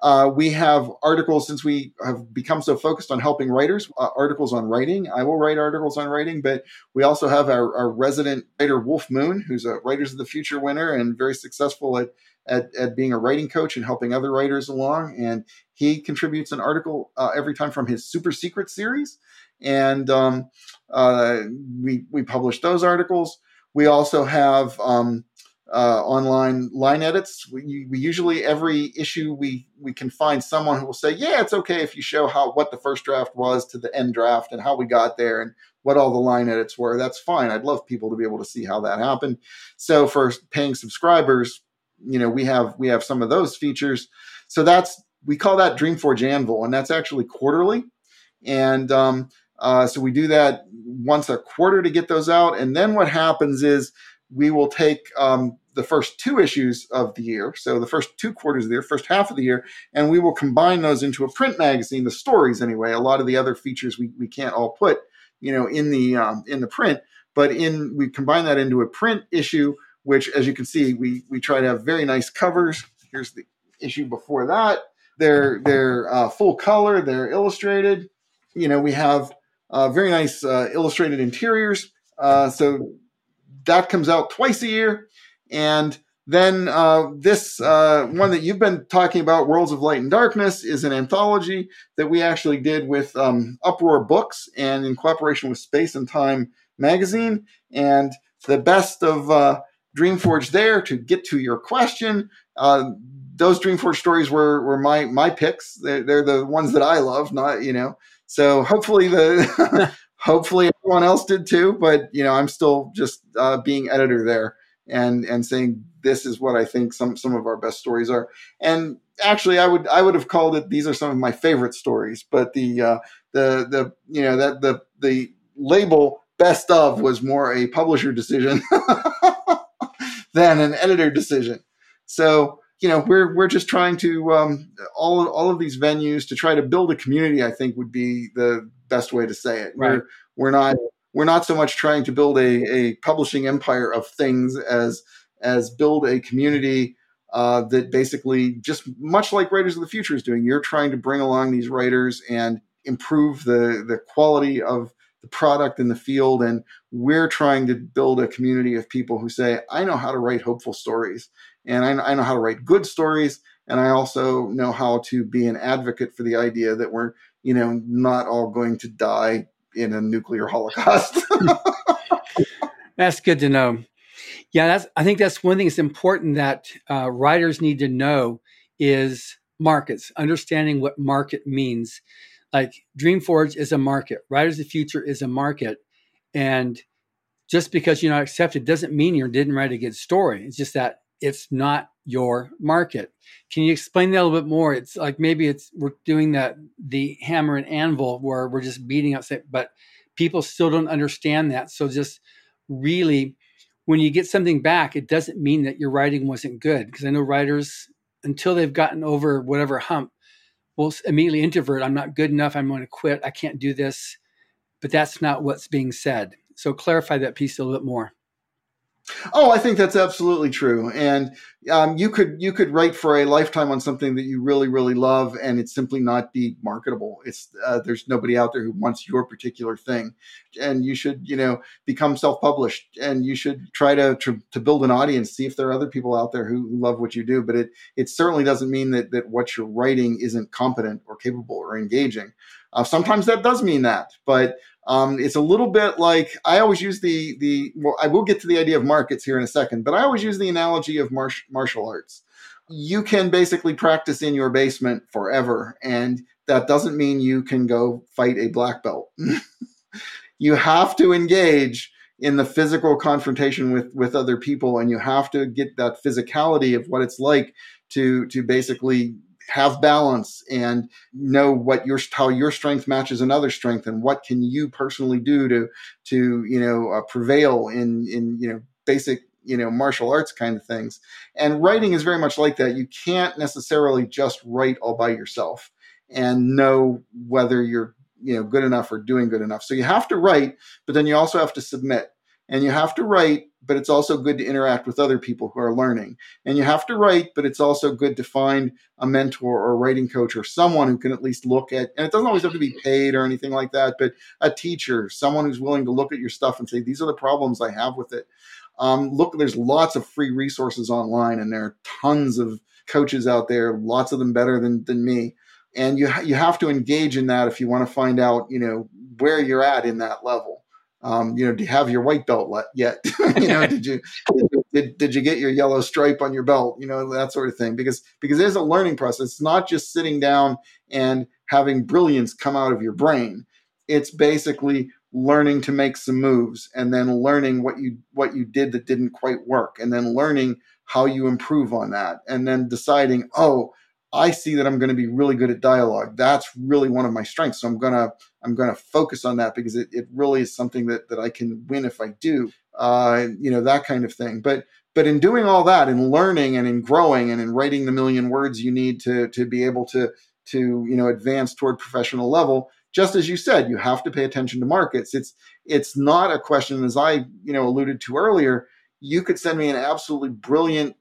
Uh, we have articles since we have become so focused on helping writers, uh, articles on writing. I will write articles on writing, but we also have our, our resident writer, Wulf Moon, who's a Writers of the Future winner and very successful at, at, at being a writing coach and helping other writers along. And he contributes an article uh, every time from his Super Secret series. And um, uh, we, we publish those articles. We also have um, uh, online line edits. We, we, usually every issue we we can find someone who will say, yeah, it's okay if you show how what the first draft was to the end draft and how we got there and what all the line edits were. That's fine. I'd love people to be able to see how that happened. So for paying subscribers, you know, we have we have some of those features. So that's we call that Dreamforge Anvil, and that's actually quarterly. And um, uh, so we do that once a quarter to get those out. And then what happens is we will take um, the first two issues of the year, so the first two quarters of the year, first half of the year, and we will combine those into a print magazine. The stories, anyway. A lot of the other features we, we can't all put, you know, in the um, in the print, but in we combine that into a print issue, which, as you can see, we we try to have very nice covers. Here's the issue before that. They're they're uh, full color. They're illustrated. You know, we have uh, very nice uh, illustrated interiors. Uh, so that comes out twice a year. And then uh, this uh, one that you've been talking about, Worlds of Light and Darkness, is an anthology that we actually did with um, Uproar Books and in cooperation with Space and Time magazine. And the best of uh, Dreamforge there to get to your question. Uh, those Dreamforge stories were were my my picks. They're, they're the ones that I love, not you know. So hopefully the hopefully everyone else did too. But you know, I'm still just uh, being editor there and and saying this is what I think some some of our best stories are. And actually, I would I would have called it these are some of my favorite stories. But the uh, the the you know that the the label best of was more a publisher decision than an editor decision. So you know we're we're just trying to um, all all of these venues to try to build a community. I think would be the best way to say it. Right. We're we're not we're not so much trying to build a, a publishing empire of things as as build a community uh, that basically just much like Writers of the Future is doing. You're trying to bring along these writers and improve the the quality of the product in the field and we're trying to build a community of people who say i know how to write hopeful stories and I, I know how to write good stories and i also know how to be an advocate for the idea that we're you know not all going to die in a nuclear holocaust. that's good to know. Yeah, that's. I think that's one thing that's important that uh, writers need to know is markets, understanding what market means. Like Dreamforge is a market, Writers of the Future is a market, and just because you're not accepted doesn't mean you didn't write a good story. It's just that it's not your market. Can you explain that a little bit more? It's like maybe it's we're doing that the hammer and anvil where we're just beating up, but people still don't understand that. So just really, when you get something back, it doesn't mean that your writing wasn't good. Because I know writers until they've gotten over whatever hump will immediately introvert. I'm not good enough. I'm going to quit. I can't do this. But that's not what's being said. So clarify that piece a little bit more. Oh, I think that's absolutely true. And um, you could you could write for a lifetime on something that you really really love, and it simply not be marketable. It's uh, there's nobody out there who wants your particular thing, and you should you know become self published, and you should try to, to, to build an audience, see if there are other people out there who, who love what you do. But it it certainly doesn't mean that that what you're writing isn't competent or capable or engaging. Uh, sometimes that does mean that, but um, it's a little bit like I always use the the. Well, I will get to the idea of markets here in a second, but I always use the analogy of mar- martial arts. You can basically practice in your basement forever, and that doesn't mean you can go fight a black belt. you have to engage in the physical confrontation with with other people, and you have to get that physicality of what it's like to to basically have balance and know what your how your strength matches another strength and what can you personally do to to you know uh, prevail in in you know basic you know martial arts kind of things. And writing is very much like that. You can't necessarily just write all by yourself and know whether you're you know good enough or doing good enough. So you have to write but then you also have to submit And you have to write, but it's also good to interact with other people who are learning. And you have to write, but it's also good to find a mentor or a writing coach or someone who can at least look at, and it doesn't always have to be paid or anything like that, but a teacher, someone who's willing to look at your stuff and say, these are the problems I have with it. Um, look, there's lots of free resources online, and there are tons of coaches out there, lots of them better than, than me. And you, ha- you have to engage in that if you want to find out, you know, where you're at in that level. Um, you know, do you have your white belt yet? you know, did you did, did you get your yellow stripe on your belt? You know, that sort of thing. Because because there's a learning process. It's not just sitting down and having brilliance come out of your brain. It's basically learning to make some moves and then learning what you what you did that didn't quite work and then learning how you improve on that and then deciding, oh, I see that I'm going to be really good at dialogue. That's really one of my strengths. So I'm gonna I'm gonna focus on that because it, it really is something that that I can win if I do. Uh, you know that kind of thing. But but in doing all that, in learning and in growing and in writing the million words you need to to be able to to you know advance toward professional level, just as you said, you have to pay attention to markets. It's it's not a question as I you know alluded to earlier. You could send me an absolutely brilliant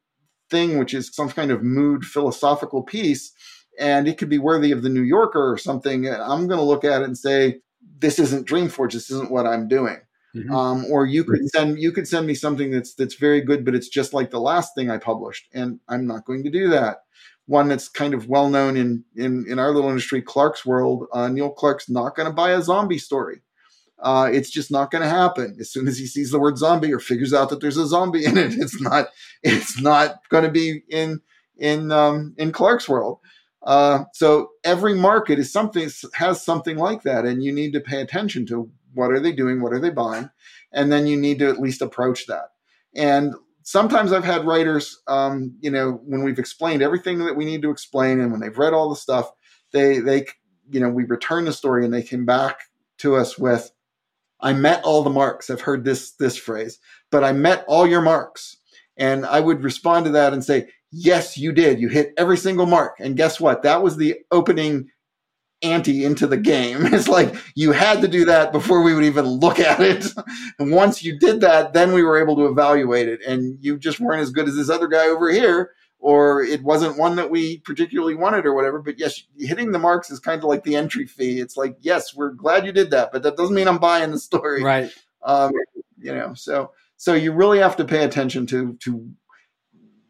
thing, which is some kind of mood philosophical piece, and it could be worthy of the New Yorker or something. I'm going to look at it and say, this isn't Dreamforge. This isn't what I'm doing. Mm-hmm. Um, or you could send you could send me something that's that's very good, but it's just like the last thing I published, and I'm not going to do that. One that's kind of well known in in in our little industry, Clarkesworld. Uh, Neil Clarke's not going to buy a zombie story. Uh, it's just not going to happen. As soon as he sees the word zombie or figures out that there's a zombie in it, it's not it's not going to be in in um, in Clarkesworld. Uh, so every market is something has something like that, and you need to pay attention to what are they doing, what are they buying, and then you need to at least approach that. And sometimes I've had writers, um, you know, when we've explained everything that we need to explain, and when they've read all the stuff, they they you know we return the story and they came back to us with I met all the marks. I've heard this this phrase, but I met all your marks. And I would respond to that and say, "Yes, you did. You hit every single mark." And guess what? That was the opening ante into the game. It's like you had to do that before we would even look at it. and once you did that, then we were able to evaluate it. And you just weren't as good as this other guy over here or it wasn't one that we particularly wanted or whatever. But yes, hitting the marks is kind of like the entry fee. It's like, yes, we're glad you did that, but that doesn't mean I'm buying the story. Right. Um, you know, so so you really have to pay attention to to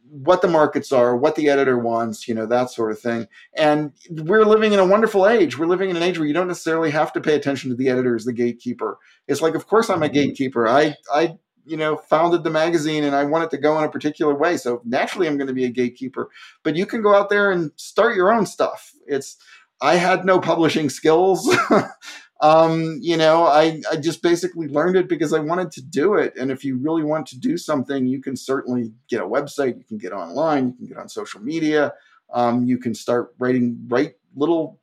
what the markets are, what the editor wants, you know, that sort of thing. And we're living in a wonderful age. We're living in an age where you don't necessarily have to pay attention to the editor as the gatekeeper. It's like, of course I'm a mm-hmm. gatekeeper. I I you know, founded the magazine and I want it to go in a particular way. So naturally, I'm going to be a gatekeeper. But you can go out there and start your own stuff. It's I had no publishing skills. um, you know, I, I just basically learned it because I wanted to do it. And if you really want to do something, you can certainly get a website, you can get online, you can get on social media, um, you can start writing, write little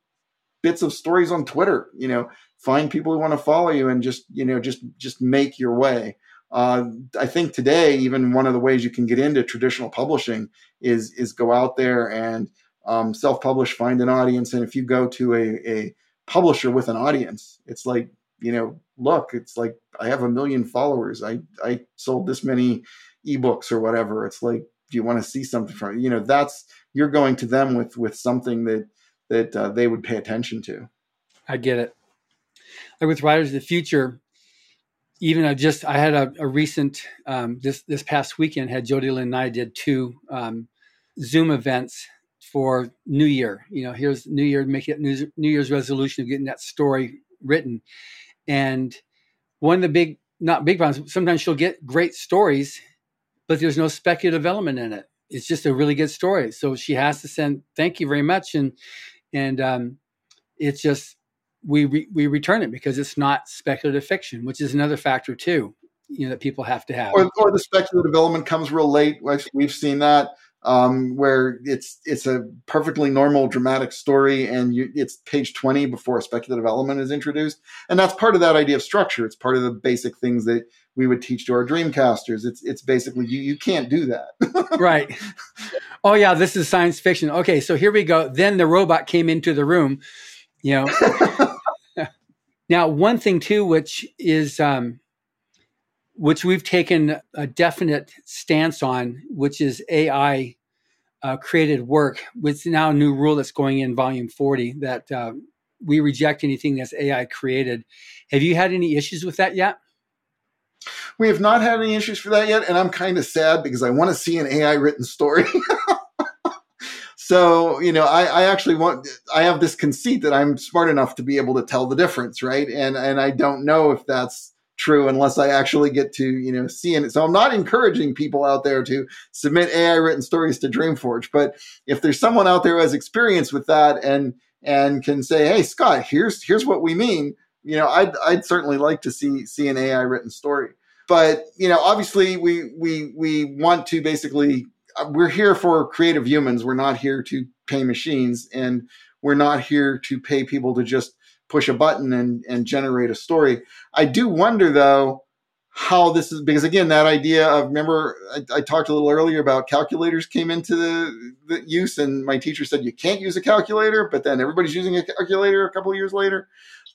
bits of stories on Twitter, you know, find people who want to follow you and just, you know, just, just make your way. Uh, I think today, even one of the ways you can get into traditional publishing is is go out there and um, self-publish, find an audience, and if you go to a, a publisher with an audience, it's like you know, look, it's like I have a million followers. I I sold this many ebooks or whatever. It's like, do you want to see something from you know? That's you're going to them with with something that that uh, they would pay attention to. I get it. Like with Writers of the Future, even I just I had a, a recent um, this this past weekend had Jody Lynn and I did two um, Zoom events for New Year. You know, here's New Year, make it New, New Year's resolution of getting that story written, and one of the big not big problems. Sometimes she'll get great stories, but there's no speculative element in it. It's just a really good story. So she has to send thank you very much, and and um, it's just we re- we return it because it's not speculative fiction, which is another factor too. You know that people have to have. Or, or the speculative element comes real late. We've seen that um, where it's it's a perfectly normal dramatic story, and you, it's page twenty before a speculative element is introduced, and that's part of that idea of structure. It's part of the basic things that we would teach to our dreamcasters. It's it's basically you you can't do that. right. Oh yeah, this is science fiction. Okay, so here we go. Then the robot came into the room. You know, Now, one thing too, which is um, which we've taken a definite stance on, which is AI uh, created work. With now a new rule that's going in volume 40 that uh, we reject anything that's AI created. Have you had any issues with that yet? We have not had any issues for that yet, and I'm kind of sad because I want to see an AI written story. so you know, I, I, actually want. I have this conceit that I'm smart enough to be able to tell the difference, right? And and I don't know if that's true unless I actually get to you know see it. So I'm not encouraging people out there to submit AI written stories to Dreamforge, but if there's someone out there who has experience with that and and can say, hey Scot, here's here's what we mean you know, I'd I'd certainly like to see see an AI written story. But you know, obviously, we we we want to basically we're here for creative humans. We're not here to pay machines, and we're not here to pay people to just push a button and and generate a story. I do wonder though how this is because again that idea of remember I, I, talked a little earlier about calculators came into the, the, use and my teacher said you can't use a calculator but then everybody's using a calculator a couple of years later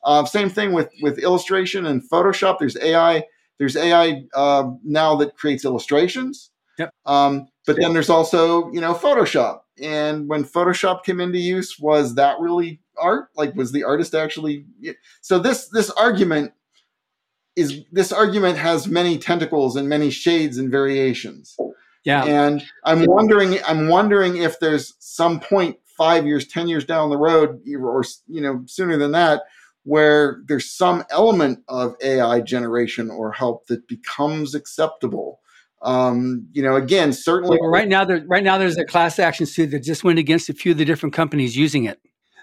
uh, same thing with with illustration and Photoshop. There's AI. There's AI uh, now that creates illustrations. Yep. Um, but then there's also you know Photoshop. And when Photoshop came into use, was that really art? Like, was the artist actually? So this this argument is this argument has many tentacles and many shades and variations. Yeah. And I'm wondering I'm wondering if there's some point five years, ten years down the road, or you know sooner than that, where there's some element of AI generation or help that becomes acceptable. Um, you know, again, certainly. Well, right now, there, right now, there's a class action suit that just went against a few of the different companies using it.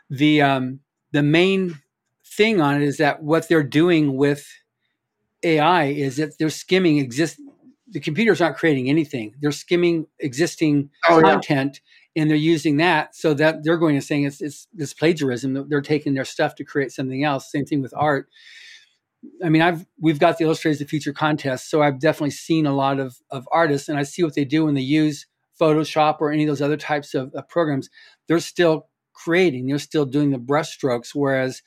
The um, the main thing on it is that what they're doing with AI is that they're skimming exist. The computers aren't creating anything; they're skimming existing oh, content and they're using that so that they're going to saying it's it's this plagiarism. They're taking their stuff to create something else. Same thing with art. I mean, I've we've got the Illustrators of Future contest, so I've definitely seen a lot of of artists, and I see what they do when they use Photoshop or any of those other types of, of programs. They're still creating. They're still doing the brushstrokes. Whereas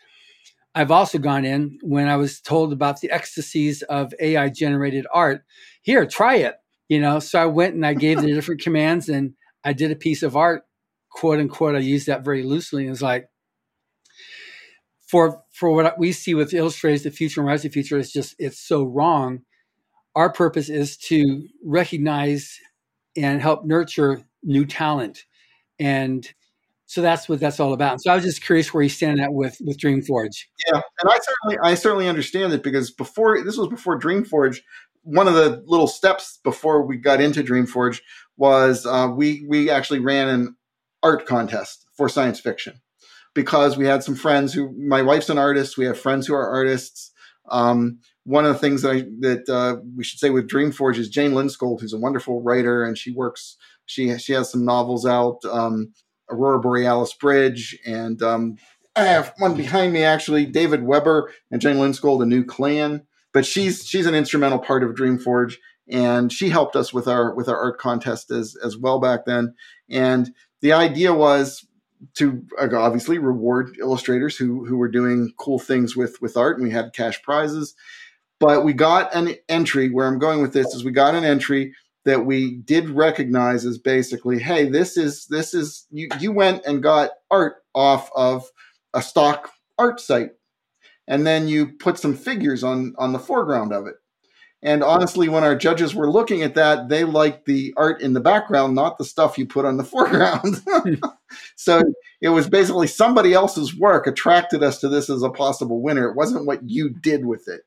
I've also gone in when I was told about the ecstasies of AI generated art. Here, try it. You know, so I went and I gave the different commands and I did a piece of art, quote unquote. I used that very loosely. And it's like, for for what we see with illustrators, the future and rise the future is just it's so wrong. Our purpose is to recognize and help nurture new talent, and so that's what that's all about. So I was just curious where you stand at with with Dreamforge. Yeah, and I certainly I certainly understand it because before this was before Dreamforge. One of the little steps before we got into Dreamforge was uh, we we actually ran an art contest for science fiction because we had some friends who my wife's an artist. We have friends who are artists. Um, one of the things that I, that uh, we should say with Dreamforge is Jane Lindskold, who's a wonderful writer, and she works. She she has some novels out, um, Aurora Borealis Bridge, and um, I have one behind me actually, David Weber and Jane Lindskold, A New Clan. But she's she's an instrumental part of Dreamforge, and she helped us with our with our art contest as as well back then. And the idea was to uh, obviously reward illustrators who who were doing cool things with with art, and we had cash prizes. But we got an entry. Where I'm going with this is we got an entry that we did recognize as basically, hey, this is this is you you went and got art off of a stock art site, and then you put some figures on on the foreground of it. And honestly, when our judges were looking at that, they liked the art in the background, not the stuff you put on the foreground. so it was basically somebody else's work attracted us to this as a possible winner. It wasn't what you did with it.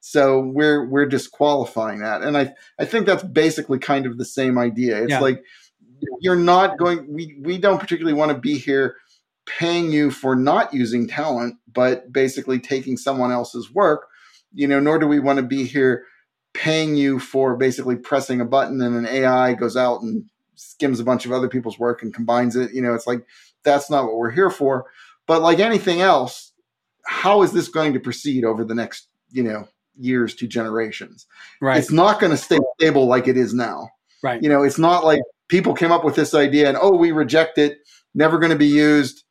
So we're we're disqualifying that. And I I think that's basically kind of the same idea. It's yeah. like you're not going we we don't particularly want to be here paying you for not using talent, but basically taking someone else's work. You know, nor do we want to be here paying you for basically pressing a button and an AI goes out and skims a bunch of other people's work and combines it. You know, it's like that's not what we're here for. But like anything else, how is this going to proceed over the next, you know, years to generations? Right. It's not going to stay stable like it is now. Right. You know, it's not like people came up with this idea and oh, we reject it, never going to be used.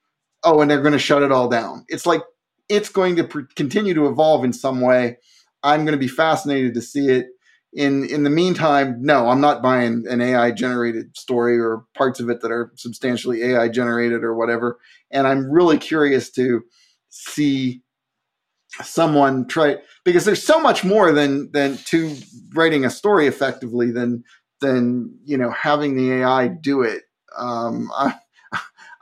Oh, and they're going to shut it all down. It's like it's going to pr- continue to evolve in some way I'm going to be fascinated to see it. in in the meantime, no, I'm not buying an AI generated story or parts of it that are substantially AI generated or whatever. And I'm really curious to see someone try because there's so much more than than to writing a story effectively than than you know having the AI do it. Um, I,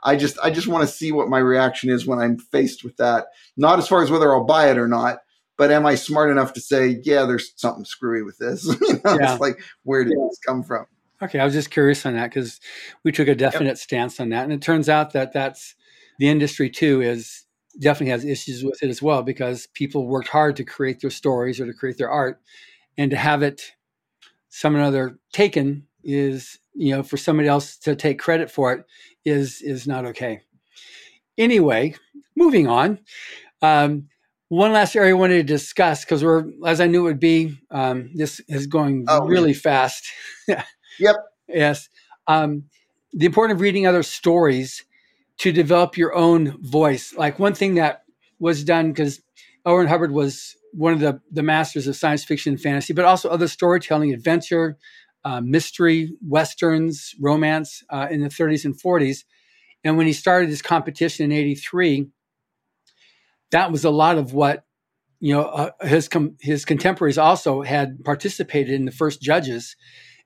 I just I just want to see what my reaction is when I'm faced with that. Not as far as whether I'll buy it or not, but am I smart enough to say, yeah, there's something screwy with this? you know, yeah. it's like where did this come from? Okay, I was just curious on that because we took a definite yep. stance on that, and it turns out that that's the industry too is definitely has issues with it as well because people worked hard to create their stories or to create their art, and to have it some other taken is you know for somebody else to take credit for it is is not okay. Anyway, moving on. Um, one last area I wanted to discuss because we're, as I knew it would be, um, this is going oh, really yeah. fast. yep. Yes. Um, the importance of reading other stories to develop your own voice. Like one thing that was done because. Ron Hubbard was one of the, the masters of science fiction and fantasy, but also other storytelling, adventure, uh, mystery, westerns, romance uh, in the 30s and 40s. And when he started his competition in 83, that was a lot of what you know uh, his com- his contemporaries also had participated in the first judges.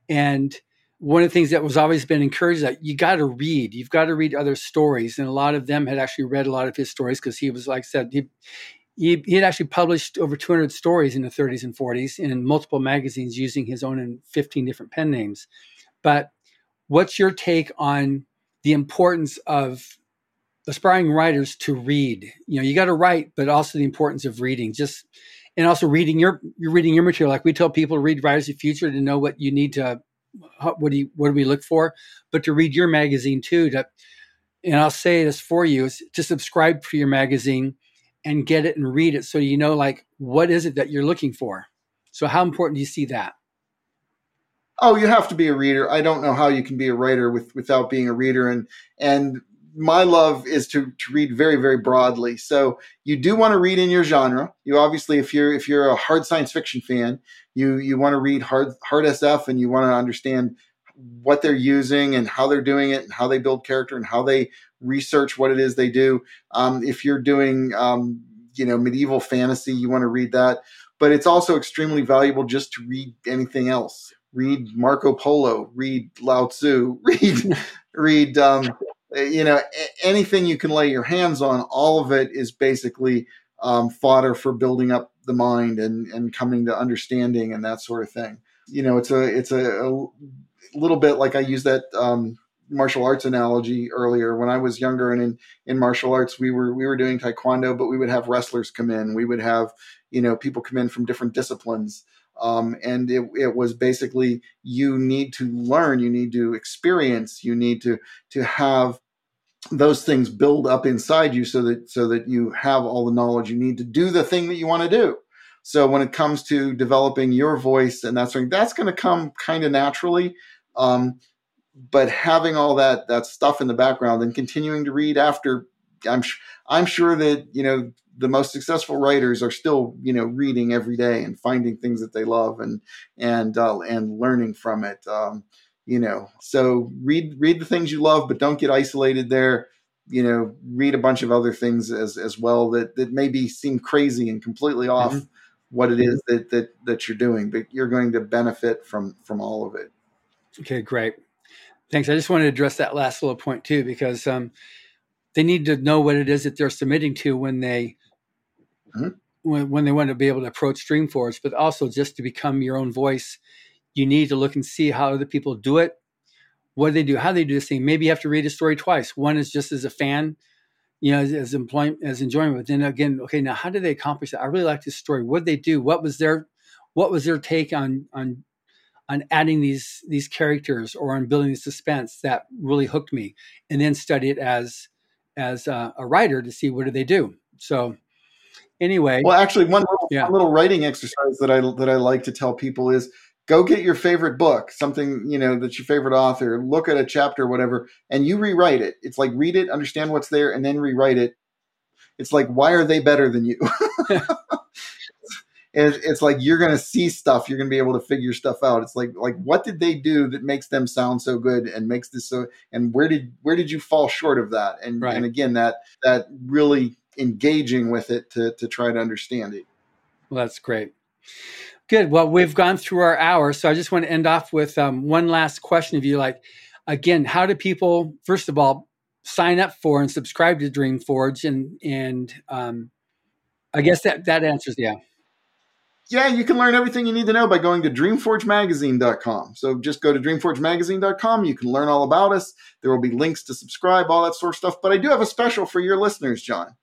And one of the things that was always been encouraged that you got to read you've got to read other stories. And a lot of them had actually read a lot of his stories because he was like I said he, he, he had actually published over 200 stories in the 30s and 40s in multiple magazines using his own and 15 different pen names. But what's your take on the importance of aspiring writers to read. You know, you got to write, but also the importance of reading. Just and also reading your you're reading your material. Like we tell people to read Writers of Future to know what you need to what do you, what do we look for, but to read your magazine too. To and I'll say this for you is to subscribe to your magazine and get it and read it so you know like what is it that you're looking for. So how important do you see that? Oh, you have to be a reader. I don't know how you can be a writer with without being a reader and and my love is to, to read very very broadly. So you do want to read in your genre. You obviously if you're if you're a hard science fiction fan you you want to read hard hard sf and you want to understand what they're using and how they're doing it and how they build character and how they research what it is they do. Um, if you're doing um, you know medieval fantasy you want to read that. But it's also extremely valuable just to read anything else. Read marco polo read lao tzu read read um, you know, anything you can lay your hands on, all of it is basically um, fodder for building up the mind and, and coming to understanding and that sort of thing. You know, it's a it's a, a little bit like I used that um, martial arts analogy earlier. When I was younger and in, in martial arts, we were we were doing taekwondo, but we would have wrestlers come in. We would have you know people come in from different disciplines. Um, and it, it was basically you need to learn, you need to experience, you need to to have those things build up inside you so that so that you have all the knowledge you need to do the thing that you want to do. So when it comes to developing your voice and that sort of, that's going to come kind of naturally. Um, but having all that that stuff in the background and continuing to read after, I'm I'm sure that you know the most successful writers are still you know reading every day and finding things that they love and and uh, and learning from it um, you know. So read read the things you love but don't get isolated there. You know read a bunch of other things as as well that that maybe seem crazy and completely off mm-hmm. what it is that that that you're doing but you're going to benefit from from all of it. Okay great. Thanks. I just wanted to address that last little point too because um, they need to know what it is that they're submitting to when they mm-hmm. when, when they want to be able to approach Dreamforge, but also just to become your own voice. You need to look and see how other people do it. What do they do? How they do this thing? Maybe you have to read a story twice. One is just as a fan, you know, as, as employment, as enjoyment. But then again, okay, now how did they accomplish that? I really like this story. What did they do? What was their, what was their take on on on adding these these characters or on building the suspense that really hooked me? And then study it as as a, a writer to see what do they do. So anyway. Well, actually, one little, yeah. one little writing exercise that I that I like to tell people is go get your favorite book, something you know that's your favorite author. Look at a chapter, whatever, and you rewrite it. It's like read it, understand what's there, and then rewrite it. It's like why are they better than you? And it's like you're going to see stuff. You're going to be able to figure stuff out. It's like like what did they do that makes them sound so good and makes this so? And where did where did you fall short of that? And Right. and again that that really engaging with it to to try to understand it. Well, that's great. Good. Well, we've gone through our hour, so I just want to end off with um, one last question of you. Like, again, how do people, first of all, sign up for and subscribe to DreamForge? And and um, I guess that that answers yeah. Yeah, you can learn everything you need to know by going to dreamforgemagazine.com. So just go to dreamforgemagazine.com. You can learn all about us. There will be links to subscribe, all that sort of stuff. But I do have a special for your listeners, John.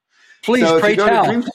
Please So pray tell. Dreamforge-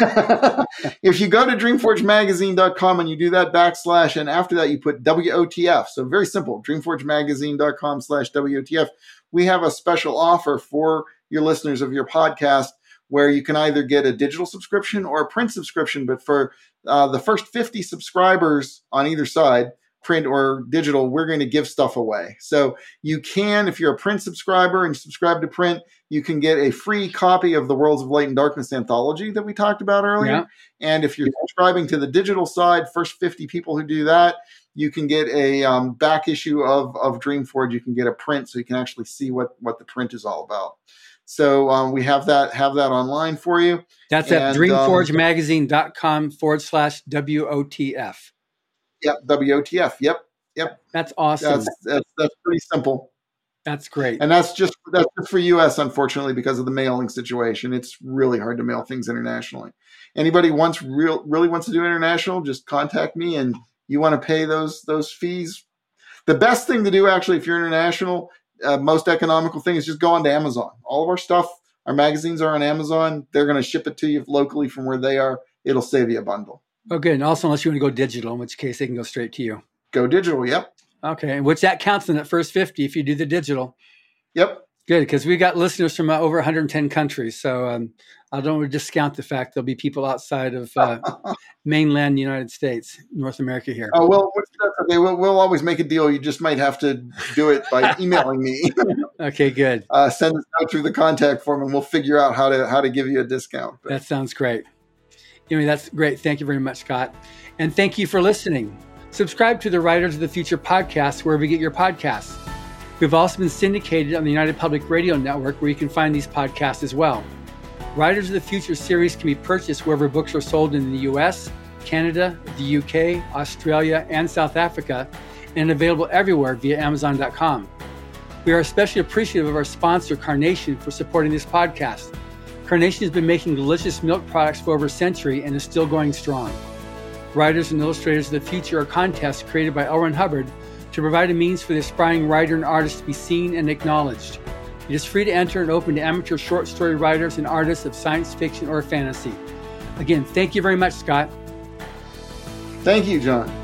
if you go to dreamforgemagazine.com and you do that backslash, and after that you put WOTF. So very simple, dreamforgemagazine.com slash WOTF. We have a special offer for your listeners of your podcast where you can either get a digital subscription or a print subscription. But for uh, the first 50 subscribers on either side, print or digital, we're going to give stuff away. So you can, if you're a print subscriber and subscribe to print, you can get a free copy of the Worlds of Light and Darkness anthology that we talked about earlier. Yeah. And if you're subscribing to the digital side, first 50 people who do that, you can get a um, back issue of, of Dreamforge. You can get a print so you can actually see what, what the print is all about. So um, we have that have that online for you. That's at and, um, dreamforgemagazine.com forward slash WOTF. Yep, WOTF. Yep, Yep. That's awesome. that's that's, that's pretty simple. That's great. And that's just that's just for US, unfortunately, because of the mailing situation. It's really hard to mail things internationally. Anybody wants real really wants to do international, just contact me and you want to pay those those fees. The best thing to do actually if you're international, uh, most economical thing is just go onto Amazon. All of our stuff, our magazines are on Amazon. They're going to ship it to you locally from where they are. It'll save you a bundle. Oh, good. And also, unless you want to go digital, in which case they can go straight to you. Go digital. Yep. Okay. And which that counts in that first 50 if you do the digital. Yep. Good, because we got listeners from uh, over 110 countries. So um, I don't want to discount the fact there'll be people outside of uh, mainland United States, North America here. Oh well, okay. We'll, we'll always make a deal. You just might have to do it by emailing me. Okay, good. uh, send us out through the contact form, and we'll figure out how to how to give you a discount. But That sounds great. Anyway, that's great. Thank you very much, Scot. And thank you for listening. Subscribe to the Writers of the Future podcast wherever you get your podcasts. We've also been syndicated on the United Public Radio Network where you can find these podcasts as well. Writers of the Future series can be purchased wherever books are sold in the US, Canada, the UK, Australia, and South Africa, and available everywhere via Amazon.com. We are especially appreciative of our sponsor, Carnation, for supporting this podcast. Carnation has been making delicious milk products for over a century and is still going strong. Writers and Illustrators of the Future are contests created by L. Ron Hubbard to provide a means for the aspiring writer and artist to be seen and acknowledged. It is free to enter and open to amateur short story writers and artists of science fiction or fantasy. Again, thank you very much, Scot. thank you, John.